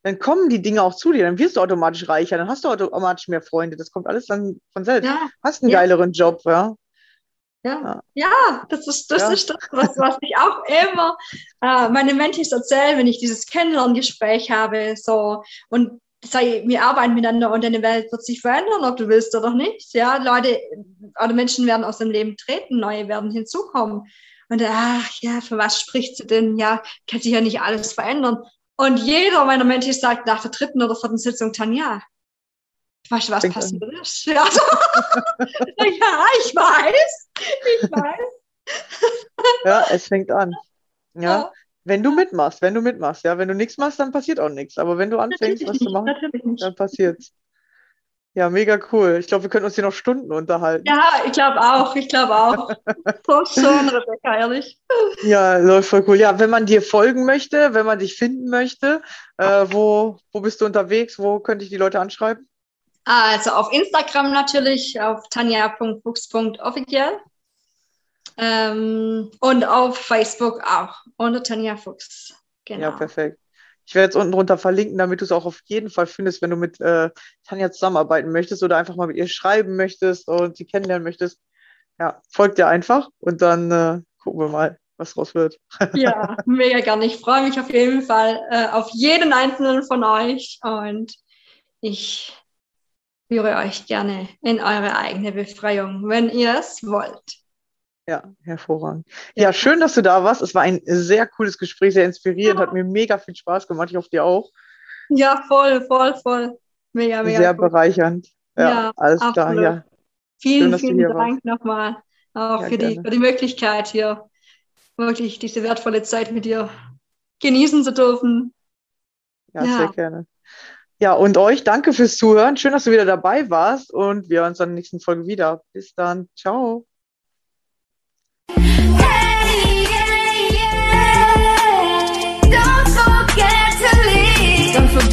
dann kommen die Dinge auch zu dir, dann wirst du automatisch reicher, dann hast du automatisch mehr Freunde, das kommt alles dann von selbst. Ja. Hast einen ja. geileren Job, ja. Ja, ja, das ist das, ist das was, was ich auch immer äh, meine Mentis erzählen, wenn ich dieses Kennenlerngespräch habe. So, und sei, wir arbeiten miteinander und deine Welt wird sich verändern, ob du willst oder nicht. Ja, Leute oder Menschen werden aus dem Leben treten, neue werden hinzukommen. Und ach ja, für was spricht sie denn? Ja, kann sich ja nicht alles verändern. Und jeder meiner Mentis sagt nach der dritten oder vierten Sitzung, Tanja, weißt du, was passiert ist? Ja, so. ja, ich weiß. Ich weiß. ja, es fängt an. Ja. ja. Wenn du mitmachst, wenn du mitmachst, ja, wenn du nichts machst, dann passiert auch nichts. Aber wenn du anfängst, was zu machen, dann passiert's. Ja, mega cool. Ich glaube, wir können uns hier noch Stunden unterhalten. Ja, ich glaube auch. Ich glaube auch. so schön, Rebecca, ehrlich. Ja, läuft voll cool. Ja, wenn man dir folgen möchte, wenn man dich finden möchte, äh, wo, wo bist du unterwegs? Wo könnte ich die Leute anschreiben? Also auf Instagram natürlich, auf tanja.fuchs.official. Ähm, und auf Facebook auch, unter Tanja Fuchs. Genau. Ja, perfekt. Ich werde jetzt unten drunter verlinken, damit du es auch auf jeden Fall findest, wenn du mit äh, Tanja zusammenarbeiten möchtest oder einfach mal mit ihr schreiben möchtest und sie kennenlernen möchtest. Ja, folgt dir einfach und dann äh, gucken wir mal, was draus wird. ja, mega gerne. Ich freue mich auf jeden Fall äh, auf jeden einzelnen von euch und ich führe euch gerne in eure eigene Befreiung, wenn ihr es wollt. Ja, hervorragend. Ja, schön, dass du da warst. Es war ein sehr cooles Gespräch, sehr inspirierend, ja. hat mir mega viel Spaß gemacht. Ich hoffe, dir auch. Ja, voll, voll, voll. Mega, mega. Sehr cool. bereichernd. Ja, ja alles klar. Ja. Vielen, schön, vielen Dank nochmal auch ja, für, die, für die Möglichkeit hier wirklich diese wertvolle Zeit mit dir genießen zu dürfen. Ja, sehr gerne. Ja, und euch danke fürs Zuhören. Schön, dass du wieder dabei warst und wir hören uns dann in der nächsten Folge wieder. Bis dann. Ciao. Hey. Don't forget to leave.